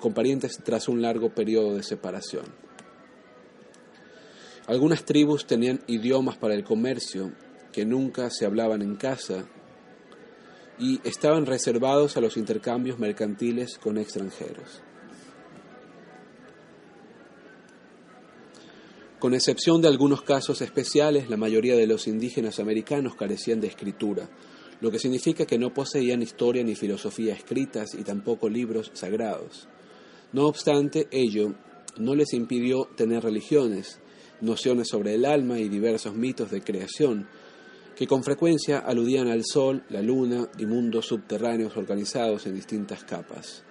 con parientes tras un largo periodo de separación. Algunas tribus tenían idiomas para el comercio que nunca se hablaban en casa y estaban reservados a los intercambios mercantiles con extranjeros. Con excepción de algunos casos especiales, la mayoría de los indígenas americanos carecían de escritura, lo que significa que no poseían historia ni filosofía escritas y tampoco libros sagrados. No obstante, ello no les impidió tener religiones, nociones sobre el alma y diversos mitos de creación, que con frecuencia aludían al sol, la luna y mundos subterráneos organizados en distintas capas.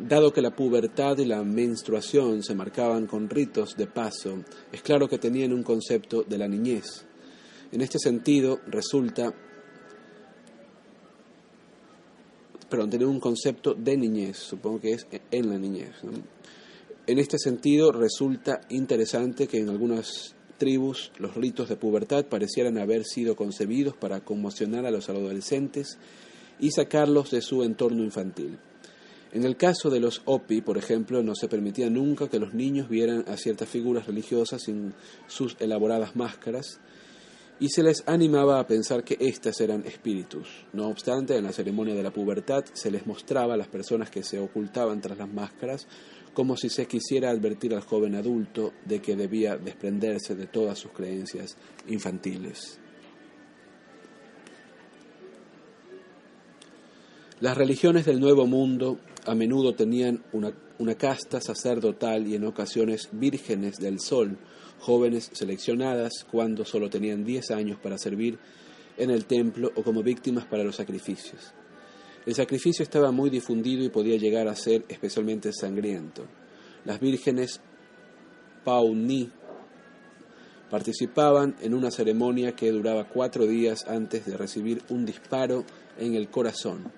Dado que la pubertad y la menstruación se marcaban con ritos de paso, es claro que tenían un concepto de la niñez. En este sentido, resulta. Perdón, tener un concepto de niñez, supongo que es en la niñez. En este sentido, resulta interesante que en algunas tribus los ritos de pubertad parecieran haber sido concebidos para conmocionar a los adolescentes y sacarlos de su entorno infantil. En el caso de los Opi, por ejemplo, no se permitía nunca que los niños vieran a ciertas figuras religiosas sin sus elaboradas máscaras y se les animaba a pensar que éstas eran espíritus. No obstante, en la ceremonia de la pubertad se les mostraba a las personas que se ocultaban tras las máscaras como si se quisiera advertir al joven adulto de que debía desprenderse de todas sus creencias infantiles. Las religiones del Nuevo Mundo a menudo tenían una, casta sacerdotal y en ocasiones vírgenes del sol, jóvenes seleccionadas cuando solo tenían 10 años para servir en el templo o como víctimas para los sacrificios. El sacrificio estaba muy difundido y podía llegar a ser especialmente sangriento. Las vírgenes Pauni participaban en una ceremonia que duraba cuatro días antes de recibir un disparo en el corazón.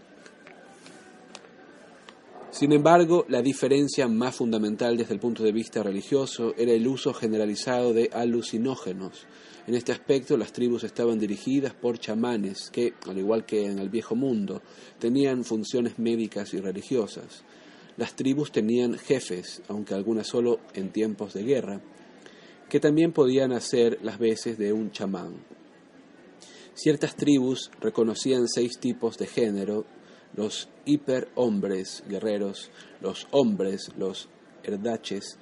Sin embargo, la diferencia más fundamental desde el punto de vista religioso era el uso generalizado de alucinógenos. En este aspecto, las tribus estaban dirigidas por chamanes que, al igual que en el viejo mundo, tenían funciones médicas y religiosas. Las tribus tenían jefes, aunque algunas solo en tiempos de guerra, que también podían hacer las veces de un chamán. Ciertas tribus reconocían seis tipos de género los hiperhombres guerreros, los hombres, los herdaches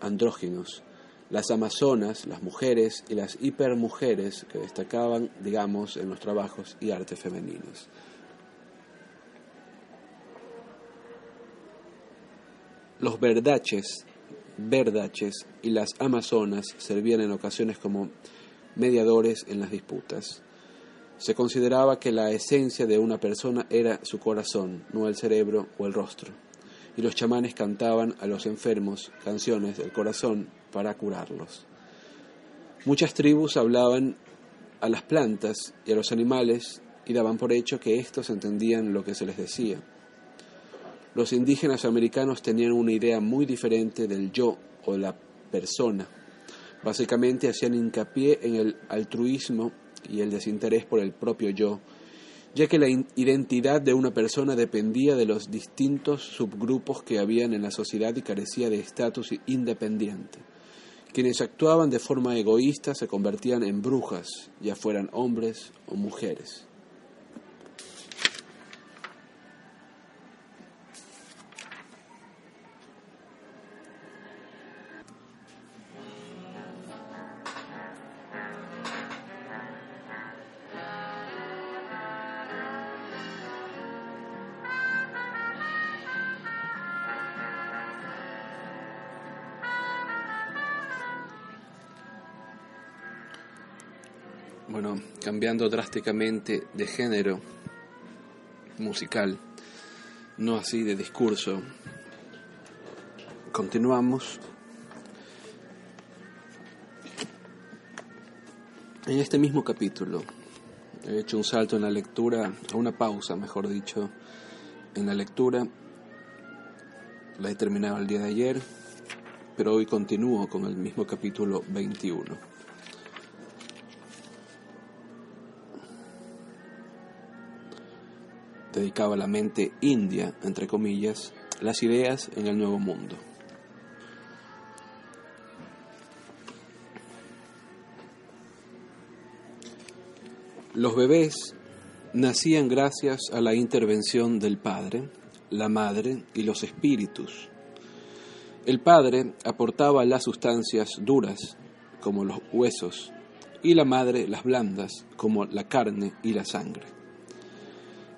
andróginos, las amazonas, las mujeres y las hipermujeres que destacaban, digamos, en los trabajos y artes femeninos. Los verdaches, verdaches y las amazonas servían en ocasiones como mediadores en las disputas. Se consideraba que la esencia de una persona era su corazón, no el cerebro o el rostro, y los chamanes cantaban a los enfermos canciones del corazón para curarlos. Muchas tribus hablaban a las plantas y a los animales y daban por hecho que éstos entendían lo que se les decía. Los indígenas americanos tenían una idea muy diferente del yo o la persona. Básicamente hacían hincapié en el altruismo y el desinterés por el propio yo, ya que la identidad de una persona dependía de los distintos subgrupos que habían en la sociedad y carecía de estatus independiente. Quienes actuaban de forma egoísta se convertían en brujas, ya fueran hombres o mujeres. Cambiando drásticamente de género musical, no así de discurso, continuamos. En este mismo capítulo he hecho un salto en la lectura, una pausa, mejor dicho, en la lectura. La he terminado el día de ayer, pero hoy continúo con el mismo capítulo 21. Dedicaba la mente india, entre comillas, las ideas en el nuevo mundo. Los bebés nacían gracias a la intervención del padre, la madre y los espíritus. El padre aportaba las sustancias duras, como los huesos, y la madre las blandas, como la carne y la sangre.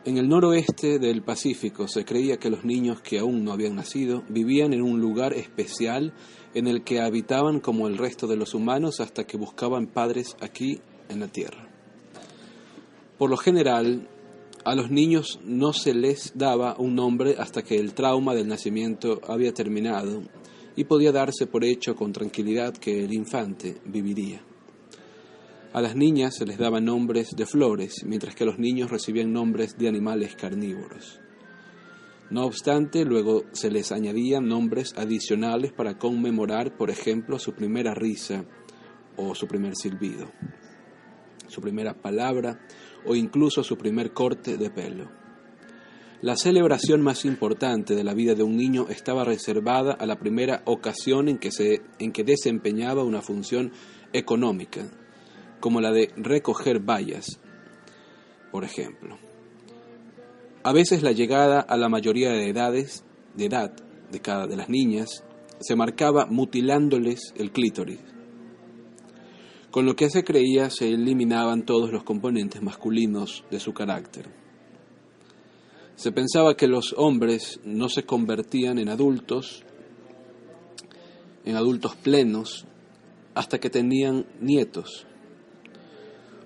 En el noroeste del Pacífico se creía que los niños que aún no habían nacido vivían en un lugar especial en el que habitaban como el resto de los humanos hasta que buscaban padres aquí en la tierra. Por lo general, a los niños no se les daba un nombre hasta que el trauma del nacimiento había terminado y podía darse por hecho con tranquilidad que el infante viviría. A las niñas se les daban nombres de flores, mientras que los niños recibían nombres de animales carnívoros. No obstante, luego se les añadían nombres adicionales para conmemorar, por ejemplo, su primera risa o su primer silbido, su primera palabra o incluso su primer corte de pelo. La celebración más importante de la vida de un niño estaba reservada a la primera ocasión en que, se, en que desempeñaba una función económica, como la de recoger vallas, por ejemplo. A veces la llegada a la mayoría de edades, de edad de cada de las niñas, se marcaba mutilándoles el clítoris, con lo que se creía se eliminaban todos los componentes masculinos de su carácter. Se pensaba que los hombres no se convertían en adultos, en adultos plenos, hasta que tenían nietos,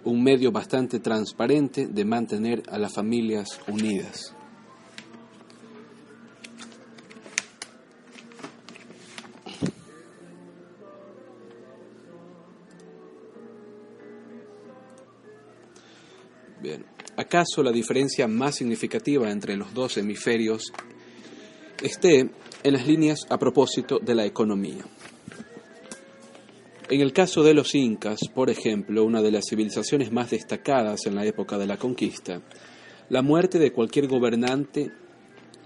un medio bastante transparente de mantener a las familias unidas. Bien, ¿acaso la diferencia más significativa entre los dos hemisferios esté en las líneas a propósito de la economía? En el caso de los incas, por ejemplo, una de las civilizaciones más destacadas en la época de la conquista, la muerte de cualquier gobernante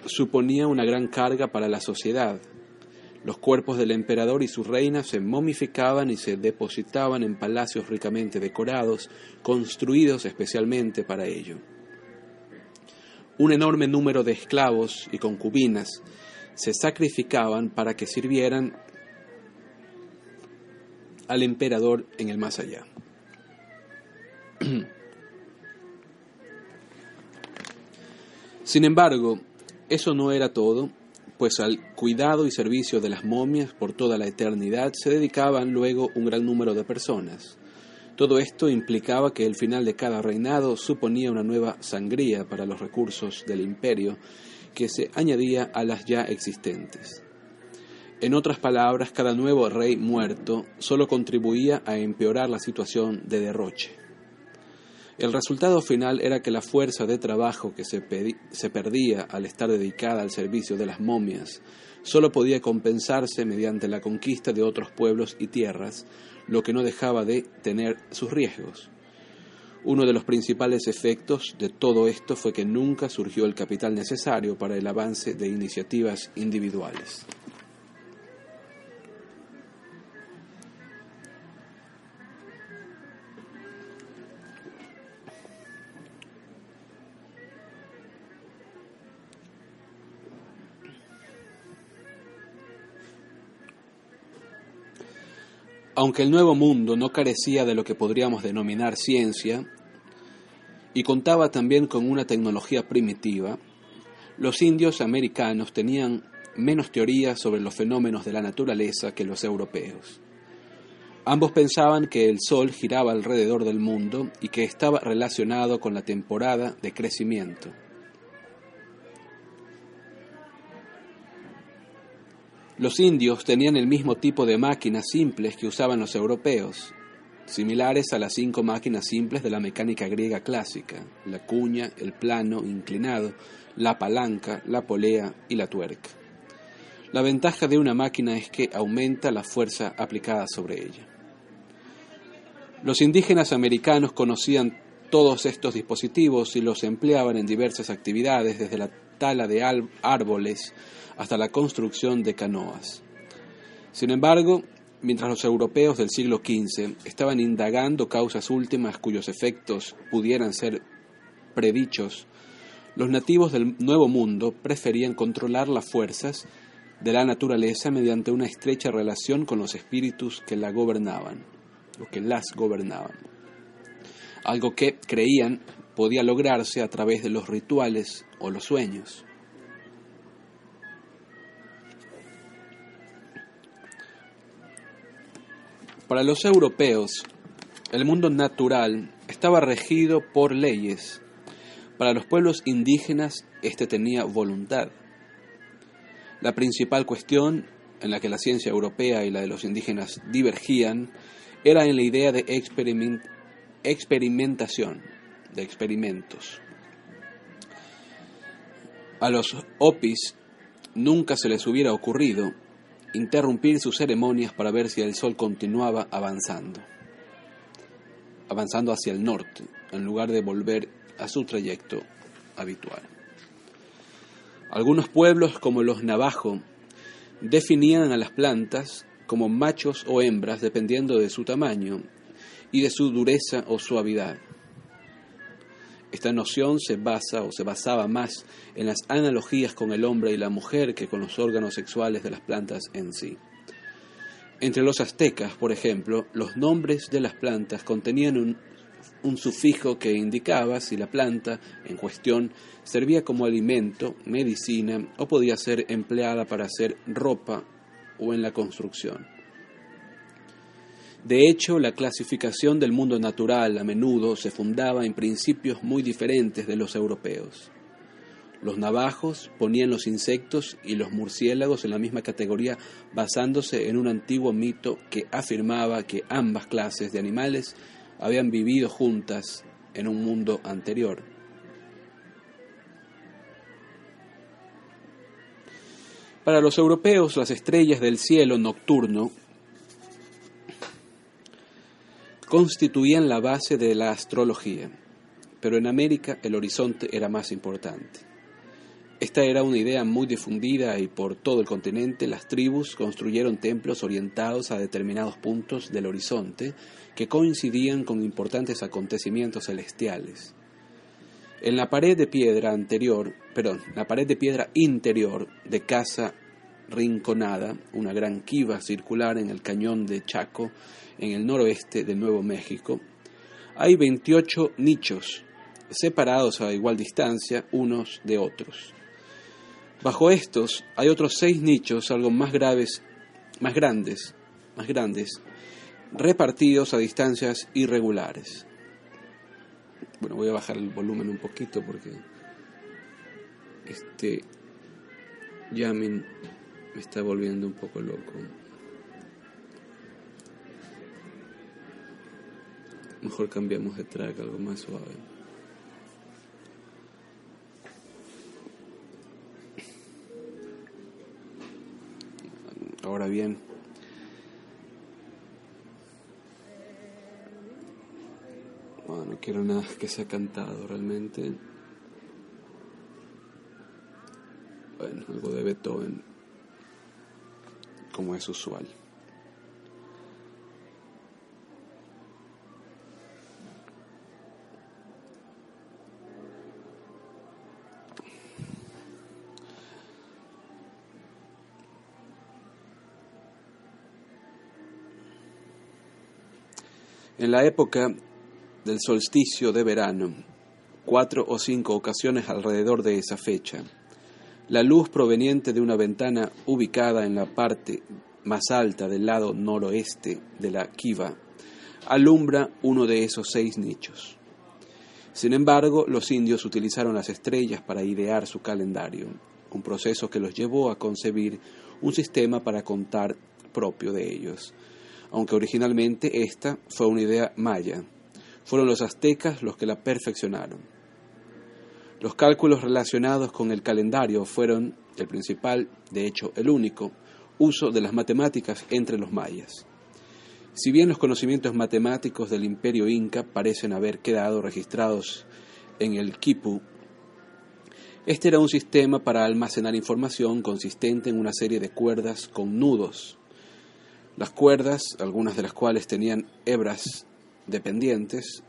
suponía una gran carga para la sociedad. Los cuerpos del emperador y su reina se momificaban y se depositaban en palacios ricamente decorados, construidos especialmente para ello. Un enorme número de esclavos y concubinas se sacrificaban para que sirvieran al emperador en el más allá. Sin embargo, eso no era todo, pues al cuidado y servicio de las momias por toda la eternidad se dedicaban luego un gran número de personas. Todo esto implicaba que el final de cada reinado suponía una nueva sangría para los recursos del imperio que se añadía a las ya existentes. En otras palabras, cada nuevo rey muerto solo contribuía a empeorar la situación de derroche. El resultado final era que la fuerza de trabajo que se, perdía al estar dedicada al servicio de las momias solo podía compensarse mediante la conquista de otros pueblos y tierras, lo que no dejaba de tener sus riesgos. Uno de los principales efectos de todo esto fue que nunca surgió el capital necesario para el avance de iniciativas individuales. Aunque el Nuevo Mundo no carecía de lo que podríamos denominar ciencia y contaba también con una tecnología primitiva, los indios americanos tenían menos teorías sobre los fenómenos de la naturaleza que los europeos. Ambos pensaban que el Sol giraba alrededor del mundo y que estaba relacionado con la temporada de crecimiento. Los indios tenían el mismo tipo de máquinas simples que usaban los europeos, similares a las cinco máquinas simples de la mecánica griega clásica, la cuña, el plano inclinado, la palanca, la polea y la tuerca. La ventaja de una máquina es que aumenta la fuerza aplicada sobre ella. Los indígenas americanos conocían todos estos dispositivos y los empleaban en diversas actividades, desde la tala de árboles hasta la construcción de canoas. Sin embargo, mientras los europeos del siglo XV estaban indagando causas últimas cuyos efectos pudieran ser predichos, los nativos del Nuevo Mundo preferían controlar las fuerzas de la naturaleza mediante una estrecha relación con los espíritus que la gobernaban, o que las gobernaban. Algo que creían podía lograrse a través de los rituales o los sueños. Para los europeos, el mundo natural estaba regido por leyes. Para los pueblos indígenas, éste tenía voluntad. La principal cuestión en la que la ciencia europea y la de los indígenas divergían era en la idea de experimentación, de experimentos. A los opis nunca se les hubiera ocurrido interrumpir sus ceremonias para ver si el sol continuaba avanzando, avanzando hacia el norte, en lugar de volver a su trayecto habitual. Algunos pueblos, como los navajo, definían a las plantas como machos o hembras dependiendo de su tamaño y de su dureza o suavidad. Esta noción se basa o se basaba más en las analogías con el hombre y la mujer que con los órganos sexuales de las plantas en sí. Entre los aztecas, por ejemplo, los nombres de las plantas contenían un sufijo que indicaba si la planta en cuestión servía como alimento, medicina o podía ser empleada para hacer ropa o en la construcción. De hecho, la clasificación del mundo natural a menudo se fundaba en principios muy diferentes de los europeos. Los navajos ponían los insectos y los murciélagos en la misma categoría basándose en un antiguo mito que afirmaba que ambas clases de animales habían vivido juntas en un mundo anterior. Para los europeos, las estrellas del cielo nocturno constituían la base de la astrología, pero en América el horizonte era más importante. Esta era una idea muy difundida y por todo el continente las tribus construyeron templos orientados a determinados puntos del horizonte que coincidían con importantes acontecimientos celestiales. En la pared de piedra anterior, perdón, la pared de piedra interior de Casa Rinconada, una gran kiva circular en el cañón de Chaco, en el noroeste de Nuevo México, hay 28 nichos, separados a igual distancia unos de otros. Bajo estos hay otros seis nichos algo más graves, más grandes, más grandes, repartidos a distancias irregulares. Bueno, voy a bajar el volumen un poquito porque este jamming me está volviendo un poco loco. Mejor cambiamos de track, algo más suave. Ahora bien, no quiero nada que sea cantado realmente. Bueno, algo de Beethoven, como es usual. En la época del solsticio de verano, cuatro o cinco ocasiones alrededor de esa fecha. La luz proveniente de una ventana ubicada en la parte más alta del lado noroeste de la kiva alumbra uno de esos seis nichos. Sin embargo, los indios utilizaron las estrellas para idear su calendario, un proceso que los llevó a concebir un sistema para contar propio de ellos, aunque originalmente esta fue una idea maya. Fueron los aztecas los que la perfeccionaron. Los cálculos relacionados con el calendario fueron el principal, de hecho el único, uso de las matemáticas entre los mayas. Si bien los conocimientos matemáticos del imperio inca parecen haber quedado registrados en el Quipu, este era un sistema para almacenar información consistente en una serie de cuerdas con nudos. Las cuerdas, algunas de las cuales tenían hebras dependientes,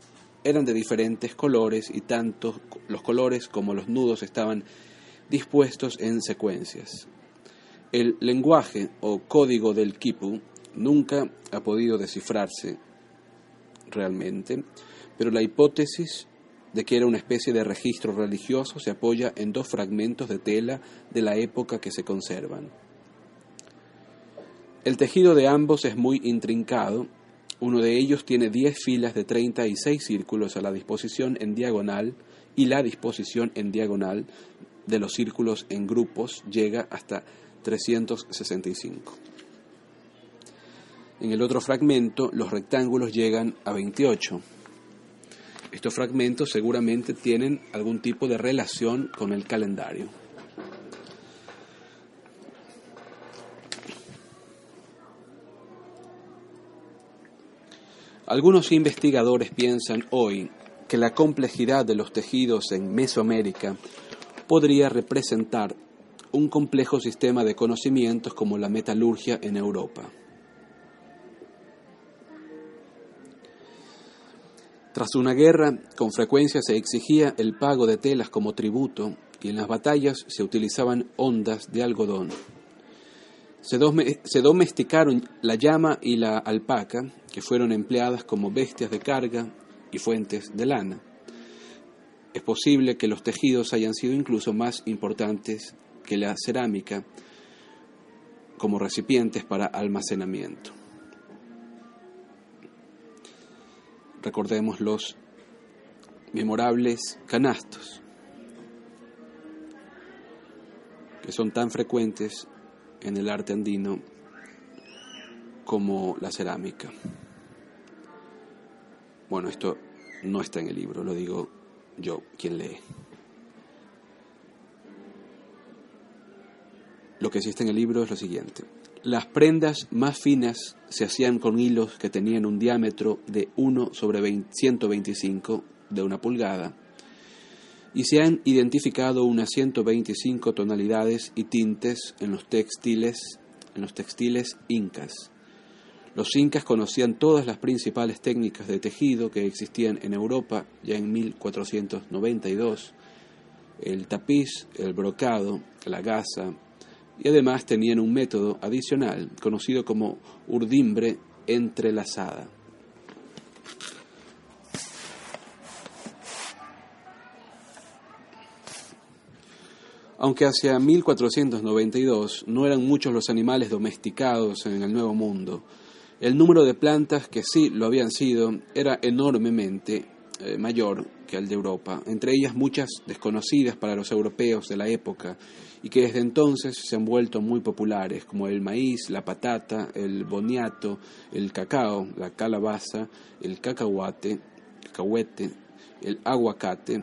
eran de diferentes colores y tanto los colores como los nudos estaban dispuestos en secuencias. El lenguaje o código del Quipu nunca ha podido descifrarse realmente, pero la hipótesis de que era una especie de registro religioso se apoya en dos fragmentos de tela de la época que se conservan. El tejido de ambos es muy intrincado, uno de ellos tiene 10 filas de 36 círculos a la disposición en diagonal y la disposición en diagonal de los círculos en grupos llega hasta 365. En el otro fragmento, los rectángulos llegan a 28. Estos fragmentos seguramente tienen algún tipo de relación con el calendario. Algunos investigadores piensan hoy que la complejidad de los tejidos en Mesoamérica podría representar un complejo sistema de conocimientos como la metalurgia en Europa. Tras una guerra, con frecuencia se exigía el pago de telas como tributo y en las batallas se utilizaban ondas de algodón. Se, domesticaron la llama y la alpaca, que fueron empleadas como bestias de carga y fuentes de lana. Es posible que los tejidos hayan sido incluso más importantes que la cerámica como recipientes para almacenamiento. recordemos los memorables canastos, que son tan frecuentes en el arte andino como la cerámica. Bueno, esto no está en el libro, lo digo yo, quien lee. Lo que sí está en el libro es lo siguiente. Las prendas más finas se hacían con hilos que tenían un diámetro de 1 sobre 125 de una pulgada y se han identificado unas 125 tonalidades y tintes en los textiles, en los textiles incas. Los incas conocían todas las principales técnicas de tejido que existían en Europa ya en 1492, el tapiz, el brocado, la gasa, y además tenían un método adicional conocido como urdimbre entrelazada. Aunque hacia 1492 no eran muchos los animales domesticados en el Nuevo Mundo, el número de plantas que sí lo habían sido era enormemente eh, mayor que el de Europa, entre ellas muchas desconocidas para los europeos de la época y que desde entonces se han vuelto muy populares, como el maíz, la patata, el boniato, el cacao, la calabaza, el cacahuate, cacahuete, el aguacate,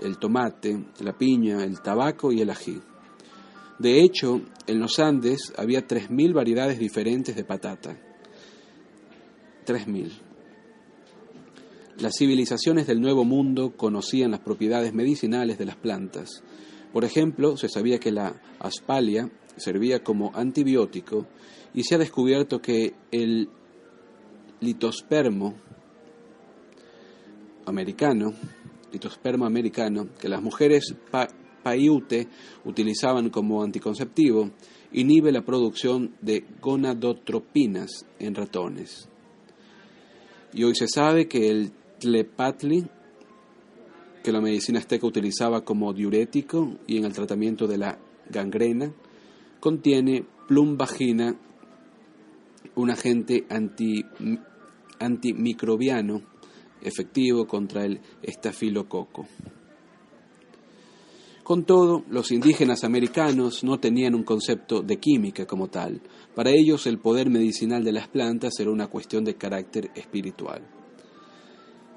el tomate, la piña, el tabaco y el ají. De hecho, en los Andes había 3.000 variedades diferentes de patata. 3.000. Las civilizaciones del Nuevo Mundo conocían las propiedades medicinales de las plantas por ejemplo, se sabía que la aspalia servía como antibiótico y se ha descubierto que el litospermo americano, litospermo americano, que las mujeres paiute utilizaban como anticonceptivo, inhibe la producción de gonadotropinas en ratones. Y hoy se sabe que el tlepatli que la medicina azteca utilizaba como diurético y en el tratamiento de la gangrena, contiene plumbagina un agente anti, antimicrobiano efectivo contra el estafilococo. Con todo, los indígenas americanos no tenían un concepto de química como tal. Para ellos el poder medicinal de las plantas era una cuestión de carácter espiritual.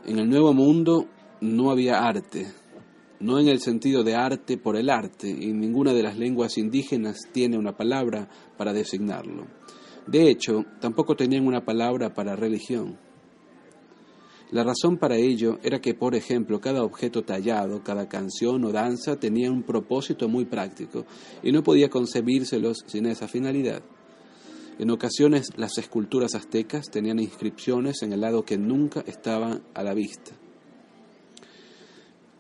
En el Nuevo Mundo no había arte, no en el sentido de arte por el arte, y ninguna de las lenguas indígenas tiene una palabra para designarlo. De hecho, tampoco tenían una palabra para religión. La razón para ello era que, por ejemplo, cada objeto tallado, cada canción o danza tenía un propósito muy práctico y no podía concebírselos sin esa finalidad. En ocasiones las esculturas aztecas tenían inscripciones en el lado que nunca estaban a la vista.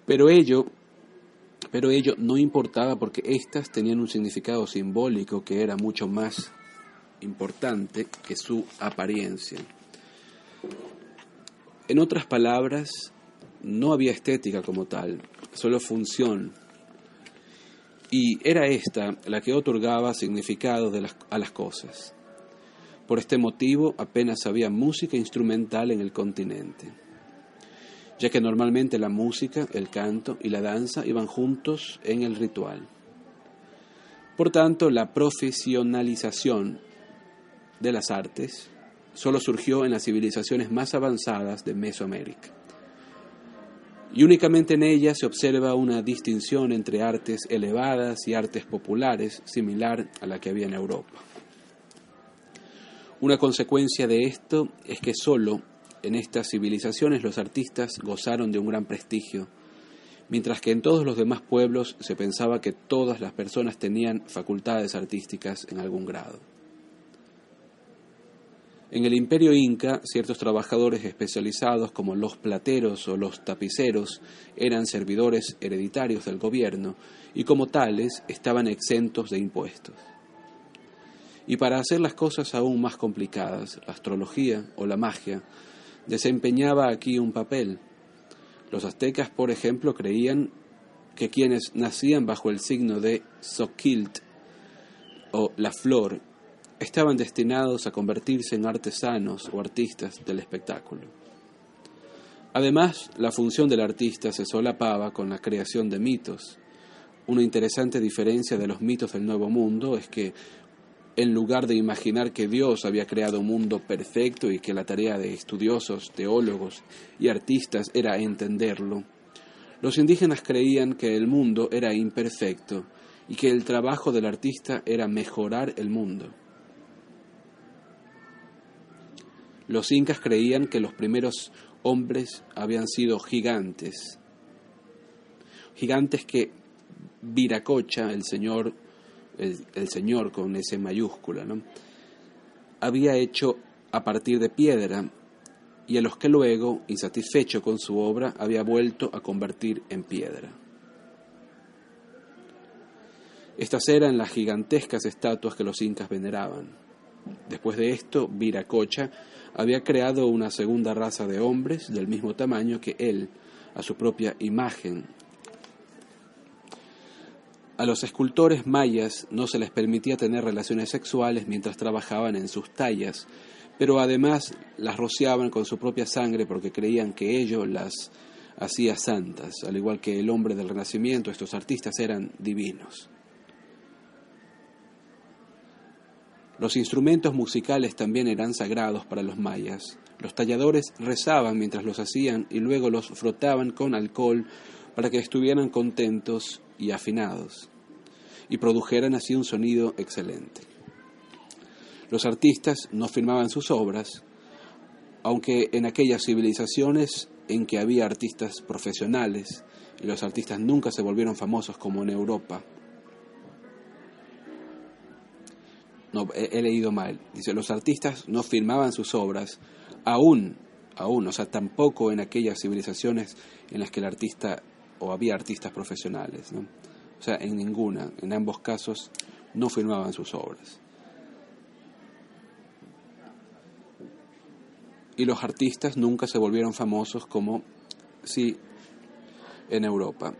Pero ello, pero ello no importaba porque éstas tenían un significado simbólico que era mucho más importante que su apariencia. En otras palabras, no había estética como tal, solo función. Y era esta la que otorgaba significado a las cosas. Por este motivo apenas había música instrumental en el continente, ya que normalmente la música, el canto y la danza iban juntos en el ritual. Por tanto, la profesionalización de las artes solo surgió en las civilizaciones más avanzadas de Mesoamérica. Y únicamente en ella se observa una distinción entre artes elevadas y artes populares similar a la que había en Europa. Una consecuencia de esto es que solo en estas civilizaciones los artistas gozaron de un gran prestigio, mientras que en todos los demás pueblos se pensaba que todas las personas tenían facultades artísticas en algún grado. En el imperio inca, ciertos trabajadores especializados como los plateros o los tapiceros eran servidores hereditarios del gobierno y como tales estaban exentos de impuestos. Y para hacer las cosas aún más complicadas, la astrología o la magia desempeñaba aquí un papel. Los aztecas, por ejemplo, creían que quienes nacían bajo el signo de Soquilt o la flor estaban destinados a convertirse en artesanos o artistas del espectáculo. Además, la función del artista se solapaba con la creación de mitos. Una interesante diferencia de los mitos del Nuevo Mundo es que, en lugar de imaginar que Dios había creado un mundo perfecto y que la tarea de estudiosos, teólogos y artistas era entenderlo, los indígenas creían que el mundo era imperfecto y que el trabajo del artista era mejorar el mundo. Los incas creían que los primeros hombres habían sido gigantes, gigantes que Viracocha, el señor, el, señor con ese mayúscula, ¿no? había hecho a partir de piedra y a los que luego, insatisfecho con su obra, había vuelto a convertir en piedra. Estas eran las gigantescas estatuas que los incas veneraban. Después de esto, Viracocha había creado una segunda raza de hombres del mismo tamaño que él, a su propia imagen. A los escultores mayas no se les permitía tener relaciones sexuales mientras trabajaban en sus tallas, pero además las rociaban con su propia sangre porque creían que ello las hacía santas, al igual que el hombre del Renacimiento, estos artistas eran divinos. Los instrumentos musicales también eran sagrados para los mayas. Los talladores rezaban mientras los hacían y luego los frotaban con alcohol para que estuvieran contentos y afinados y produjeran así un sonido excelente. Los artistas no firmaban sus obras, aunque en aquellas civilizaciones en que había artistas profesionales y los artistas nunca se volvieron famosos como en Europa, no, he, leído mal. Dice, los artistas no firmaban sus obras, aún, aún, o sea, tampoco en aquellas civilizaciones en las que el artista, o había artistas profesionales, ¿no? O sea, en ninguna, en ambos casos, no firmaban sus obras. Y los artistas nunca se volvieron famosos como sí en Europa.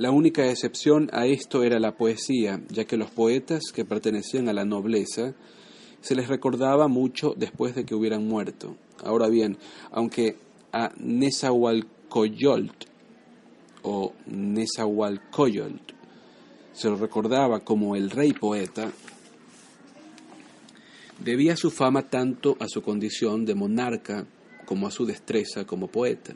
La única excepción a esto era la poesía, ya que los poetas que pertenecían a la nobleza se les recordaba mucho después de que hubieran muerto. Ahora bien, aunque a Nezahualcóyotl o Nezahualcóyotl se lo recordaba como el rey poeta, debía su fama tanto a su condición de monarca como a su destreza como poeta.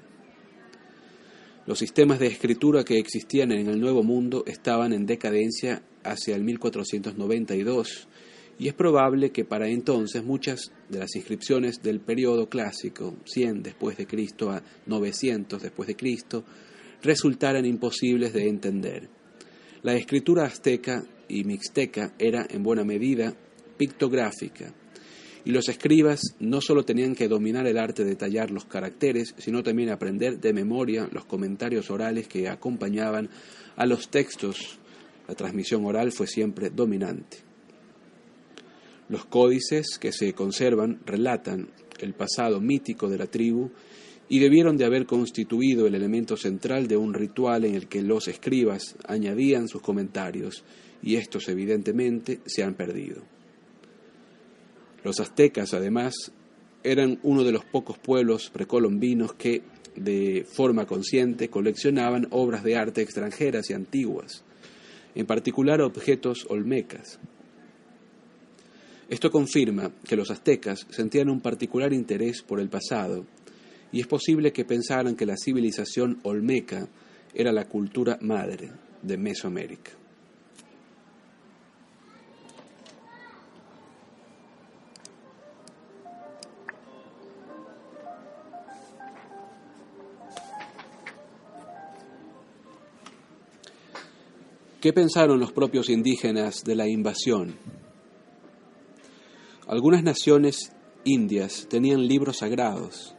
Los sistemas de escritura que existían en el Nuevo Mundo estaban en decadencia hacia el 1492 y es probable que para entonces muchas de las inscripciones del periodo clásico, 100 después de Cristo a 900 después de Cristo, resultaran imposibles de entender. La escritura azteca y mixteca era en buena medida pictográfica, y los escribas no solo tenían que dominar el arte de tallar los caracteres, sino también aprender de memoria los comentarios orales que acompañaban a los textos. La transmisión oral fue siempre dominante. Los códices que se conservan relatan el pasado mítico de la tribu y debieron de haber constituido el elemento central de un ritual en el que los escribas añadían sus comentarios, y estos evidentemente se han perdido. Los aztecas, además, eran uno de los pocos pueblos precolombinos que, de forma consciente, coleccionaban obras de arte extranjeras y antiguas, en particular objetos olmecas. Esto confirma que los aztecas sentían un particular interés por el pasado, y es posible que pensaran que la civilización olmeca era la cultura madre de Mesoamérica. ¿Qué pensaron los propios indígenas de la invasión? Algunas naciones indias tenían libros sagrados.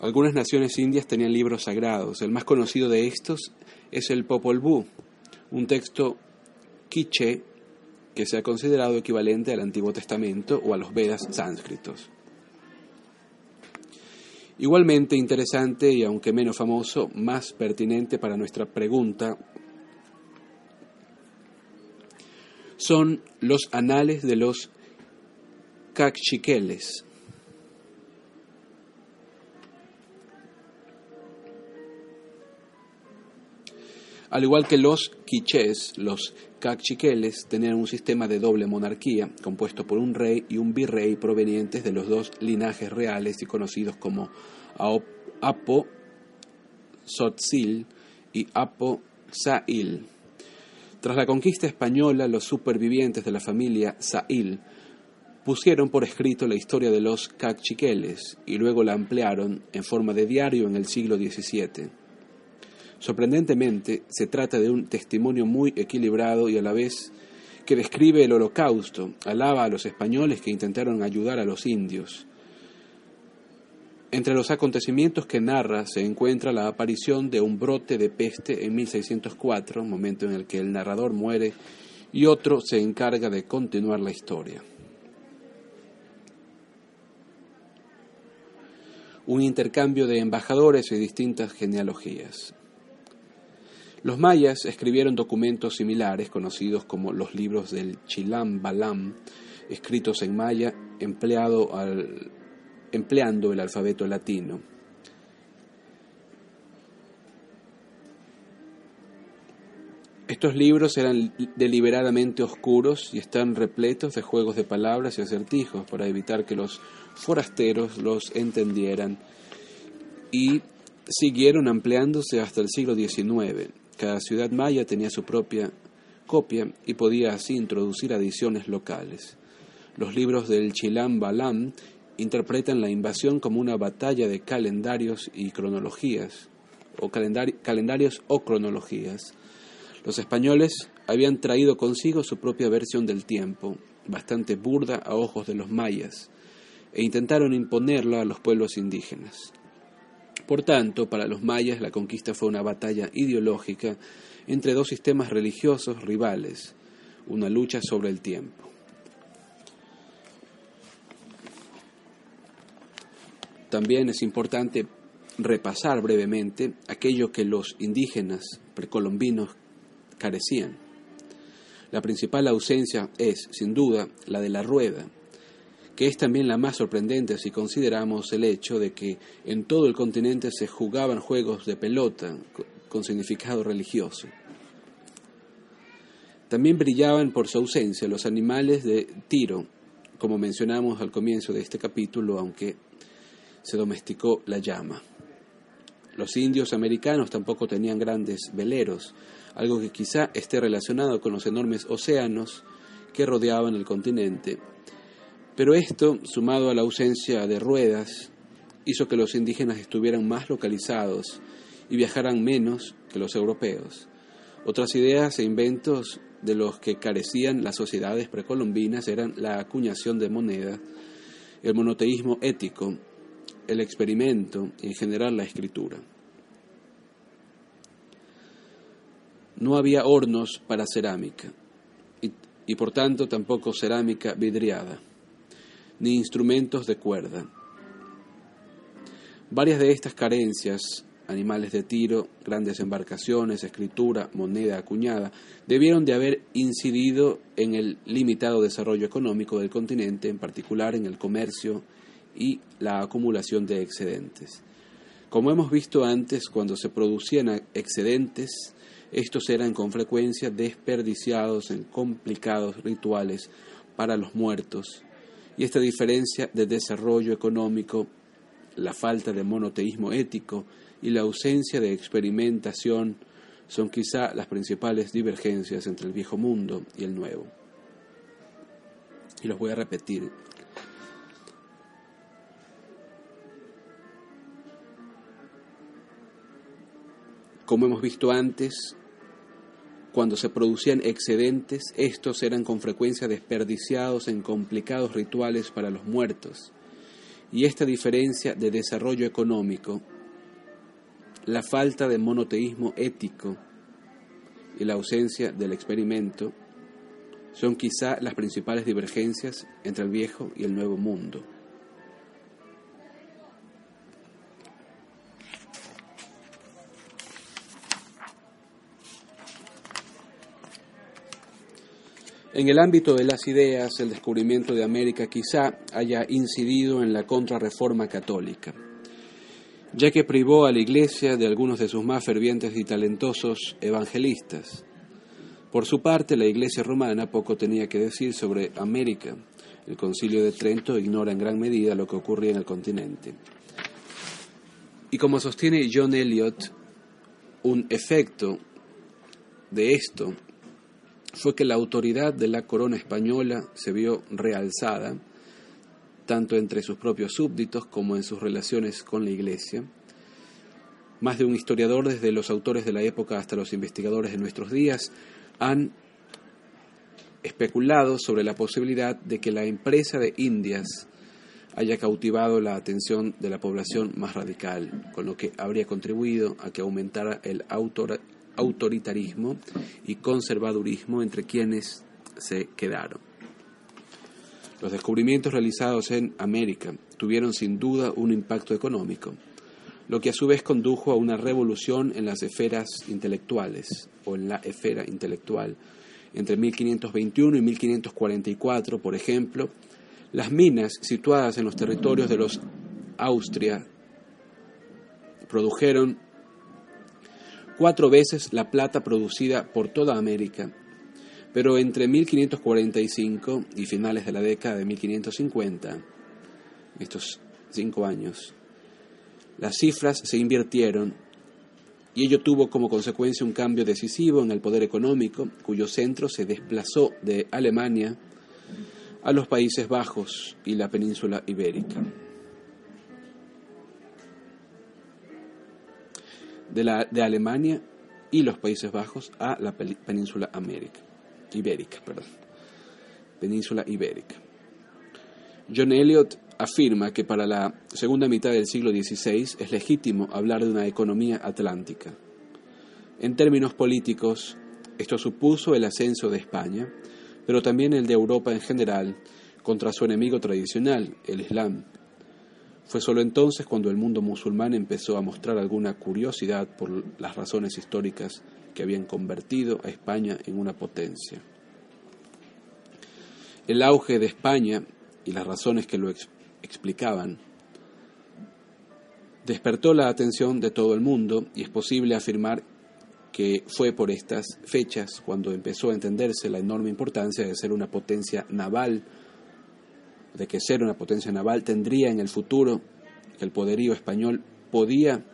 Algunas naciones indias tenían libros sagrados. El más conocido de estos es el Popol Vuh, un texto quiche que se ha considerado equivalente al Antiguo Testamento o a los Vedas sánscritos. Igualmente interesante y aunque menos famoso, más pertinente para nuestra pregunta, son los anales de los cachiqueles. Al igual que los quichés, los cachiqueles tenían un sistema de doble monarquía, compuesto por un rey y un virrey provenientes de los dos linajes reales y conocidos como Apo Sotzil y Apo Sa'il. Tras la conquista española, los supervivientes de la familia Sa'il pusieron por escrito la historia de los cachiqueles y luego la ampliaron en forma de diario en el siglo XVII. Sorprendentemente, se trata de un testimonio muy equilibrado y a la vez que describe el holocausto, alaba a los españoles que intentaron ayudar a los indios. Entre los acontecimientos que narra se encuentra la aparición de un brote de peste en 1604, momento en el que el narrador muere, y otro se encarga de continuar la historia. Un intercambio de embajadores y distintas genealogías. Los mayas escribieron documentos similares, conocidos como los libros del Chilam Balam, escritos en maya empleando el alfabeto latino. Estos libros eran deliberadamente oscuros y están repletos de juegos de palabras y acertijos para evitar que los forasteros los entendieran y siguieron ampliándose hasta el siglo XIX. Cada ciudad maya tenía su propia copia y podía así introducir adiciones locales. Los libros del Chilam Balam interpretan la invasión como una batalla de calendarios y cronologías, o calendarios o cronologías. Los españoles habían traído consigo su propia versión del tiempo, bastante burda a ojos de los mayas, e intentaron imponerla a los pueblos indígenas. Por tanto, para los mayas la conquista fue una batalla ideológica entre dos sistemas religiosos rivales, una lucha sobre el tiempo. También es importante repasar brevemente aquello que los indígenas precolombinos carecían. La principal ausencia es, sin duda, la de la rueda, que es también la más sorprendente si consideramos el hecho de que en todo el continente se jugaban juegos de pelota con significado religioso. También brillaban por su ausencia los animales de tiro, como mencionamos al comienzo de este capítulo, aunque se domesticó la llama. Los indios americanos tampoco tenían grandes veleros, algo que quizá esté relacionado con los enormes océanos que rodeaban el continente. Pero esto, sumado a la ausencia de ruedas, hizo que los indígenas estuvieran más localizados y viajaran menos que los europeos. Otras ideas e inventos de los que carecían las sociedades precolombinas eran la acuñación de moneda, el monoteísmo ético, el experimento y en general la escritura. No había hornos para cerámica y, y por tanto tampoco cerámica vidriada, ni instrumentos de cuerda. Varias de estas carencias animales de tiro, grandes embarcaciones, escritura, moneda acuñada, debieron de haber incidido en el limitado desarrollo económico del continente, en particular en el comercio y la acumulación de excedentes. Como hemos visto antes, cuando se producían excedentes, estos eran con frecuencia desperdiciados en complicados rituales para los muertos, y esta diferencia de desarrollo económico, la falta de monoteísmo ético, y la ausencia de experimentación son quizá las principales divergencias entre el viejo mundo y el nuevo. Y los voy a repetir. Como hemos visto antes, cuando se producían excedentes, estos eran con frecuencia desperdiciados en complicados rituales para los muertos. Y esta diferencia de desarrollo económico la falta de monoteísmo ético y la ausencia del experimento son quizá las principales divergencias entre el viejo y el nuevo mundo. En el ámbito de las ideas, el descubrimiento de América quizá haya incidido en la contrarreforma católica ya que privó a la Iglesia de algunos de sus más fervientes y talentosos evangelistas. Por su parte, la Iglesia romana poco tenía que decir sobre América. El concilio de Trento ignora en gran medida lo que ocurría en el continente. Y como sostiene John Eliot, un efecto de esto fue que la autoridad de la corona española se vio realzada tanto entre sus propios súbditos como en sus relaciones con la Iglesia. Más de un historiador, desde los autores de la época hasta los investigadores de nuestros días, han especulado sobre la posibilidad de que la empresa de Indias haya cautivado la atención de la población más radical, con lo que habría contribuido a que aumentara el autoritarismo y conservadurismo entre quienes se quedaron. Los descubrimientos realizados en América tuvieron sin duda un impacto económico, lo que a su vez condujo a una revolución en las esferas intelectuales o en la esfera intelectual. Entre 1521 y 1544, por ejemplo, las minas situadas en los territorios de los Austria produjeron cuatro veces la plata producida por toda América pero entre 1545 y finales de la década de 1550, estos cinco años, las cifras se invirtieron y ello tuvo como consecuencia un cambio decisivo en el poder económico, cuyo centro se desplazó de Alemania a los Países Bajos y la península ibérica. De, Alemania y los Países Bajos a la península América ibérica, perdón, península ibérica. John Eliot afirma que para la segunda mitad del siglo XVI es legítimo hablar de una economía atlántica. En términos políticos, esto supuso el ascenso de España, pero también el de Europa en general, contra su enemigo tradicional, el Islam. Fue solo entonces cuando el mundo musulmán empezó a mostrar alguna curiosidad por las razones históricas que habían convertido a España en una potencia. El auge de España y las razones que lo explicaban despertó la atención de todo el mundo y es posible afirmar que fue por estas fechas cuando empezó a entenderse la enorme importancia de ser una potencia naval, de que ser una potencia naval tendría en el futuro que el poderío español podía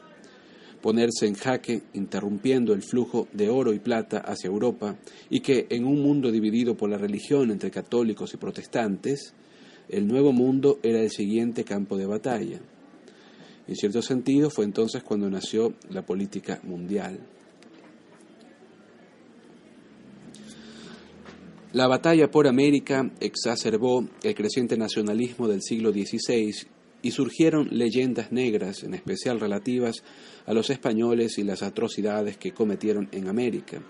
ponerse en jaque, interrumpiendo el flujo de oro y plata hacia Europa, y que en un mundo dividido por la religión entre católicos y protestantes, el nuevo mundo era el siguiente campo de batalla. En cierto sentido, fue entonces cuando nació la política mundial. La batalla por América exacerbó el creciente nacionalismo del siglo XVI y surgieron leyendas negras, en especial relativas a los españoles y las atrocidades que cometieron en América.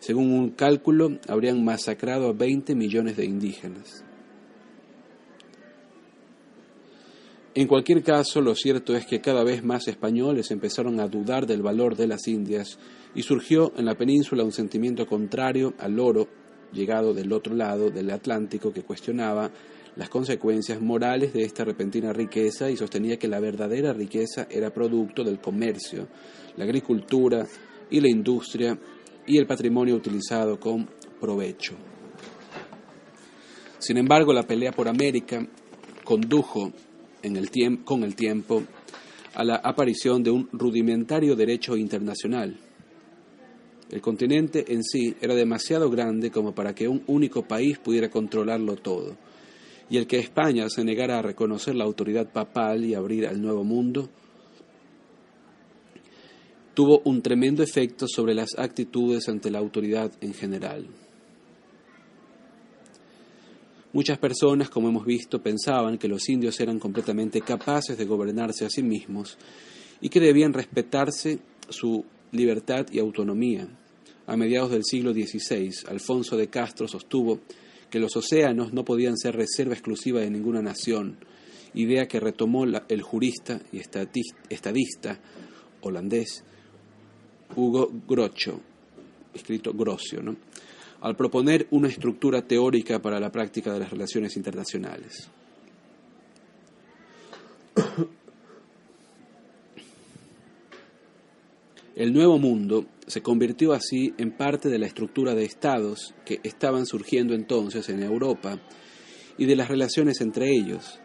Según un cálculo, habrían masacrado a 20 millones de indígenas. En cualquier caso, lo cierto es que cada vez más españoles empezaron a dudar del valor de las Indias y surgió en la península un sentimiento contrario al oro llegado del otro lado del Atlántico que cuestionaba las consecuencias morales de esta repentina riqueza y sostenía que la verdadera riqueza era producto del comercio, la agricultura y la industria y el patrimonio utilizado con provecho. Sin embargo, la pelea por América condujo con el tiempo a la aparición de un rudimentario derecho internacional, el continente en sí era demasiado grande como para que un único país pudiera controlarlo todo. Y el que España se negara a reconocer la autoridad papal y abrir al nuevo mundo tuvo un tremendo efecto sobre las actitudes ante la autoridad en general. Muchas personas, como hemos visto, pensaban que los indios eran completamente capaces de gobernarse a sí mismos y que debían respetarse su libertad y autonomía. A mediados del siglo XVI, Alfonso de Castro sostuvo que los océanos no podían ser reserva exclusiva de ninguna nación, idea que retomó el jurista y estadista holandés Hugo Grocho, escrito Grocio, al proponer una estructura teórica para la práctica de las relaciones internacionales. El Nuevo Mundo se convirtió así en parte de la estructura de estados que estaban surgiendo entonces en Europa y de las relaciones entre ellos.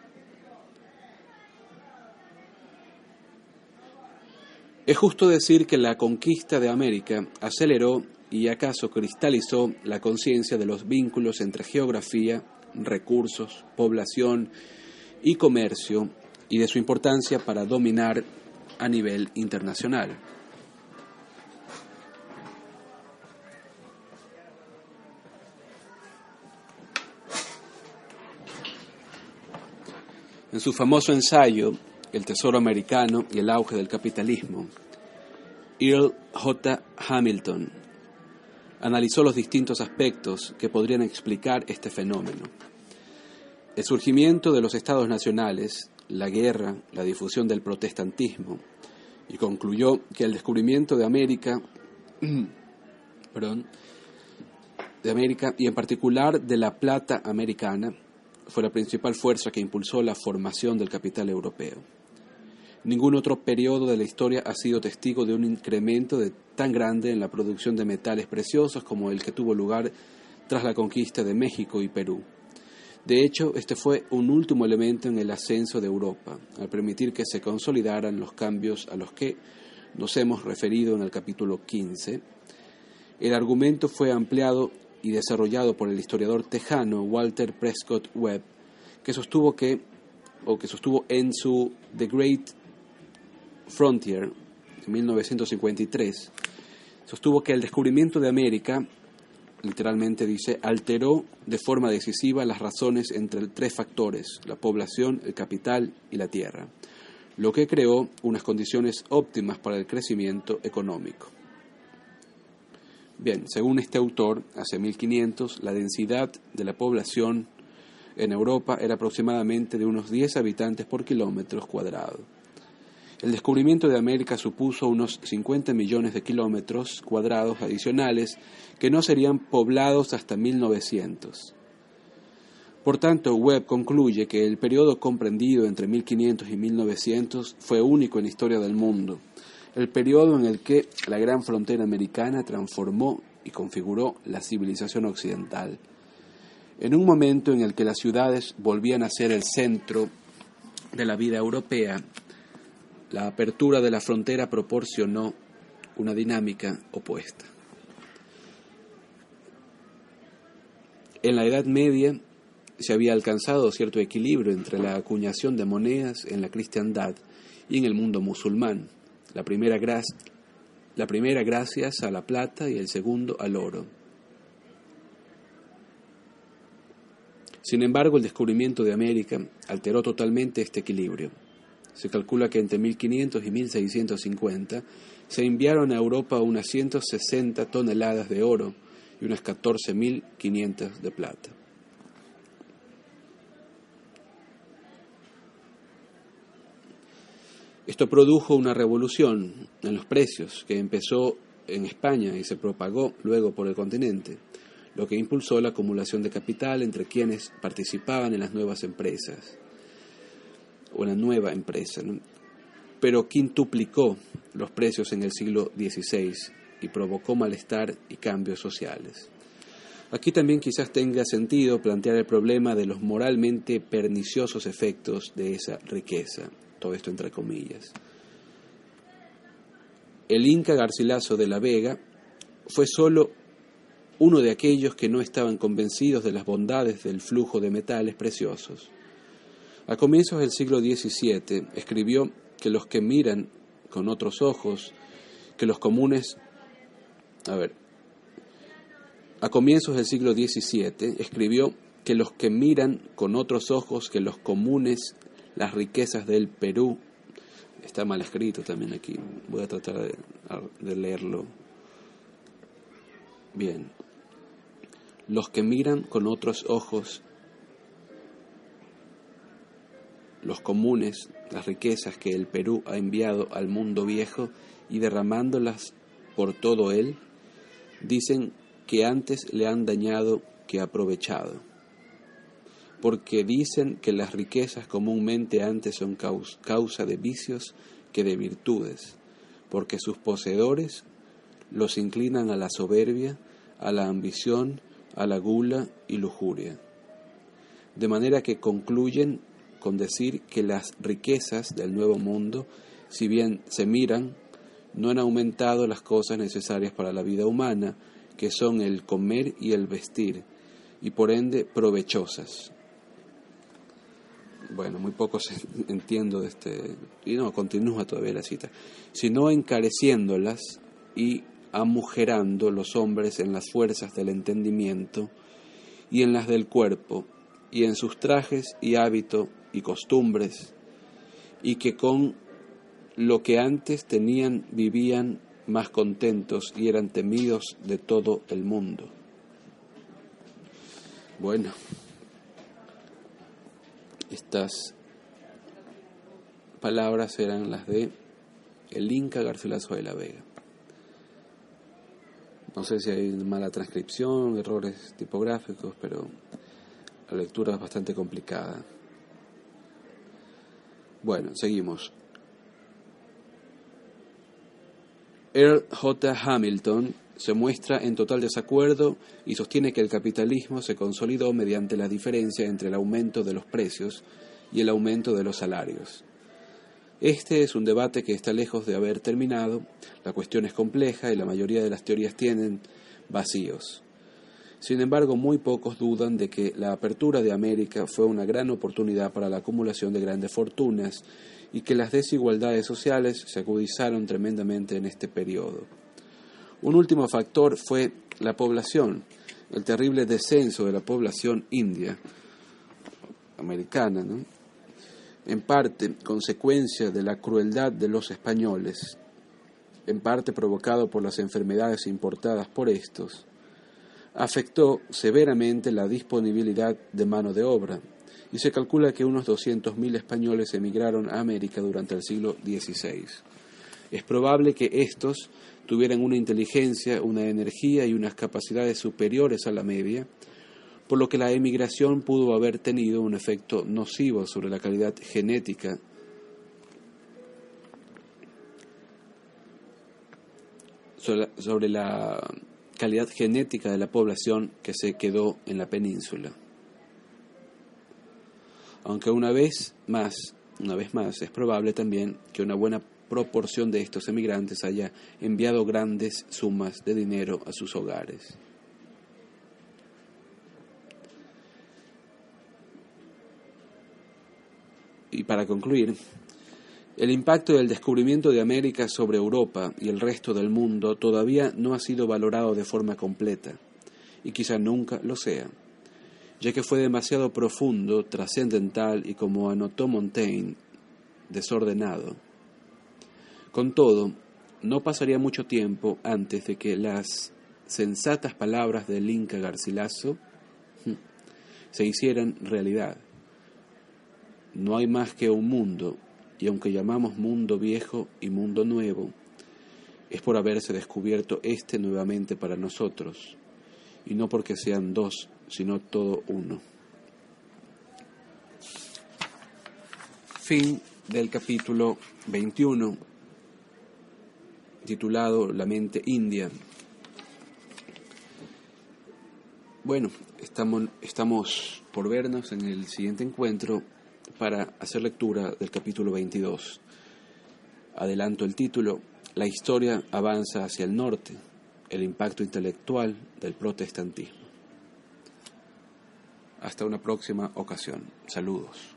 Es justo decir que la conquista de América aceleró y acaso cristalizó la conciencia de los vínculos entre geografía, recursos, población y comercio y de su importancia para dominar a nivel internacional. En su famoso ensayo, El Tesoro Americano y el auge del capitalismo, Earl J. Hamilton analizó los distintos aspectos que podrían explicar este fenómeno. El surgimiento de los estados nacionales, la guerra, la difusión del protestantismo, y concluyó que el descubrimiento de América, perdón, de América y en particular de la plata americana, fue la principal fuerza que impulsó la formación del capital europeo. Ningún otro periodo de la historia ha sido testigo de un incremento tan grande en la producción de metales preciosos como el que tuvo lugar tras la conquista de México y Perú. De hecho, este fue un último elemento en el ascenso de Europa, al permitir que se consolidaran los cambios a los que nos hemos referido en el capítulo 15. El argumento fue ampliado y desarrollado por el historiador tejano Walter Prescott Webb, que sostuvo que, o que sostuvo en su The Great Frontier, en 1953, sostuvo que el descubrimiento de América, literalmente dice, alteró de forma decisiva las razones entre tres factores, la población, el capital y la tierra, lo que creó unas condiciones óptimas para el crecimiento económico. Bien, según este autor, hacia 1500 la densidad de la población en Europa era aproximadamente de unos 10 habitantes por kilómetros cuadrados. El descubrimiento de América supuso unos 50 millones de kilómetros cuadrados adicionales que no serían poblados hasta 1900. Por tanto, Webb concluye que el periodo comprendido entre 1500 y 1900 fue único en la historia del mundo, el periodo en el que la gran frontera americana transformó y configuró la civilización occidental. En un momento en el que las ciudades volvían a ser el centro de la vida europea, la apertura de la frontera proporcionó una dinámica opuesta. En la Edad Media se había alcanzado cierto equilibrio entre la acuñación de monedas en la cristiandad y en el mundo musulmán, la primera, la primera gracias a la plata y el segundo al oro. Sin embargo, el descubrimiento de América alteró totalmente este equilibrio. Se calcula que entre 1500 y 1650 se enviaron a Europa unas 160 toneladas de oro y unas 14.500 de plata. Esto produjo una revolución en los precios que empezó en España y se propagó luego por el continente, lo que impulsó la acumulación de capital entre quienes participaban en las nuevas empresas o la nueva empresa, pero quintuplicó los precios en el siglo XVI y provocó malestar y cambios sociales. Aquí también quizás tenga sentido plantear el problema de los moralmente perniciosos efectos de esa riqueza todo esto entre comillas. El Inca Garcilaso de la Vega fue solo uno de aquellos que no estaban convencidos de las bondades del flujo de metales preciosos. A comienzos del siglo XVII escribió que los que miran con otros ojos, que los comunes, a ver, a comienzos del siglo XVII escribió que los que miran con otros ojos que los comunes las riquezas del Perú. Está mal escrito también aquí. Voy a tratar de, leerlo bien. Los que miran con otros ojos los comunes, las riquezas que el Perú ha enviado al mundo viejo y derramándolas por todo él, dicen que antes le han dañado que aprovechado porque dicen que las riquezas comúnmente antes son causa de vicios que de virtudes, porque sus poseedores los inclinan a la soberbia, a la ambición, a la gula y lujuria. De manera que concluyen con decir que las riquezas del nuevo mundo, si bien se miran, no han aumentado las cosas necesarias para la vida humana, que son el comer y el vestir, y por ende provechosas, bueno, muy poco entiendo de este, y no, continúa todavía la cita, sino encareciéndolas y amujerando los hombres en las fuerzas del entendimiento y en las del cuerpo, y en sus trajes y hábito y costumbres, y que con lo que antes tenían vivían más contentos y eran temidos de todo el mundo. Bueno, estas palabras eran las de el Inca Garcilaso de la Vega. No sé si hay mala transcripción, errores tipográficos, pero la lectura es bastante complicada. Bueno, seguimos. Earl J. Hamilton se muestra en total desacuerdo y sostiene que el capitalismo se consolidó mediante la diferencia entre el aumento de los precios y el aumento de los salarios. Este es un debate que está lejos de haber terminado, la cuestión es compleja y la mayoría de las teorías tienen vacíos. Sin embargo, muy pocos dudan de que la apertura de América fue una gran oportunidad para la acumulación de grandes fortunas y que las desigualdades sociales se agudizaron tremendamente en este periodo. Un último factor fue la población, el terrible descenso de la población india americana, en parte consecuencia de la crueldad de los españoles, en parte provocado por las enfermedades importadas por estos. afectó severamente la disponibilidad de mano de obra, y se calcula que unos 200.000 españoles emigraron a América durante el siglo XVI. Es probable que estos tuvieran una inteligencia, una energía y unas capacidades superiores a la media, por lo que la emigración pudo haber tenido un efecto nocivo sobre la calidad genética sobre la calidad genética de la población que se quedó en la península. Aunque una vez más, una vez más, es probable también que una buena proporción de estos emigrantes haya enviado grandes sumas de dinero a sus hogares. Y para concluir, el impacto del descubrimiento de América sobre Europa y el resto del mundo todavía no ha sido valorado de forma completa, y quizá nunca lo sea ya que fue demasiado profundo, trascendental y, como anotó Montaigne, desordenado. Con todo, no pasaría mucho tiempo antes de que las sensatas palabras del Inca Garcilaso hm, se hicieran realidad. No hay más que un mundo, y aunque llamamos mundo viejo y mundo nuevo, es por haberse descubierto este nuevamente para nosotros, y no porque sean dos sino todo uno. Fin del capítulo 21, titulado La mente india. Bueno, estamos, estamos por vernos en el siguiente encuentro para hacer lectura del capítulo 22. Adelanto el título, La historia avanza hacia el norte, el impacto intelectual del protestantismo. Hasta una próxima ocasión. Saludos.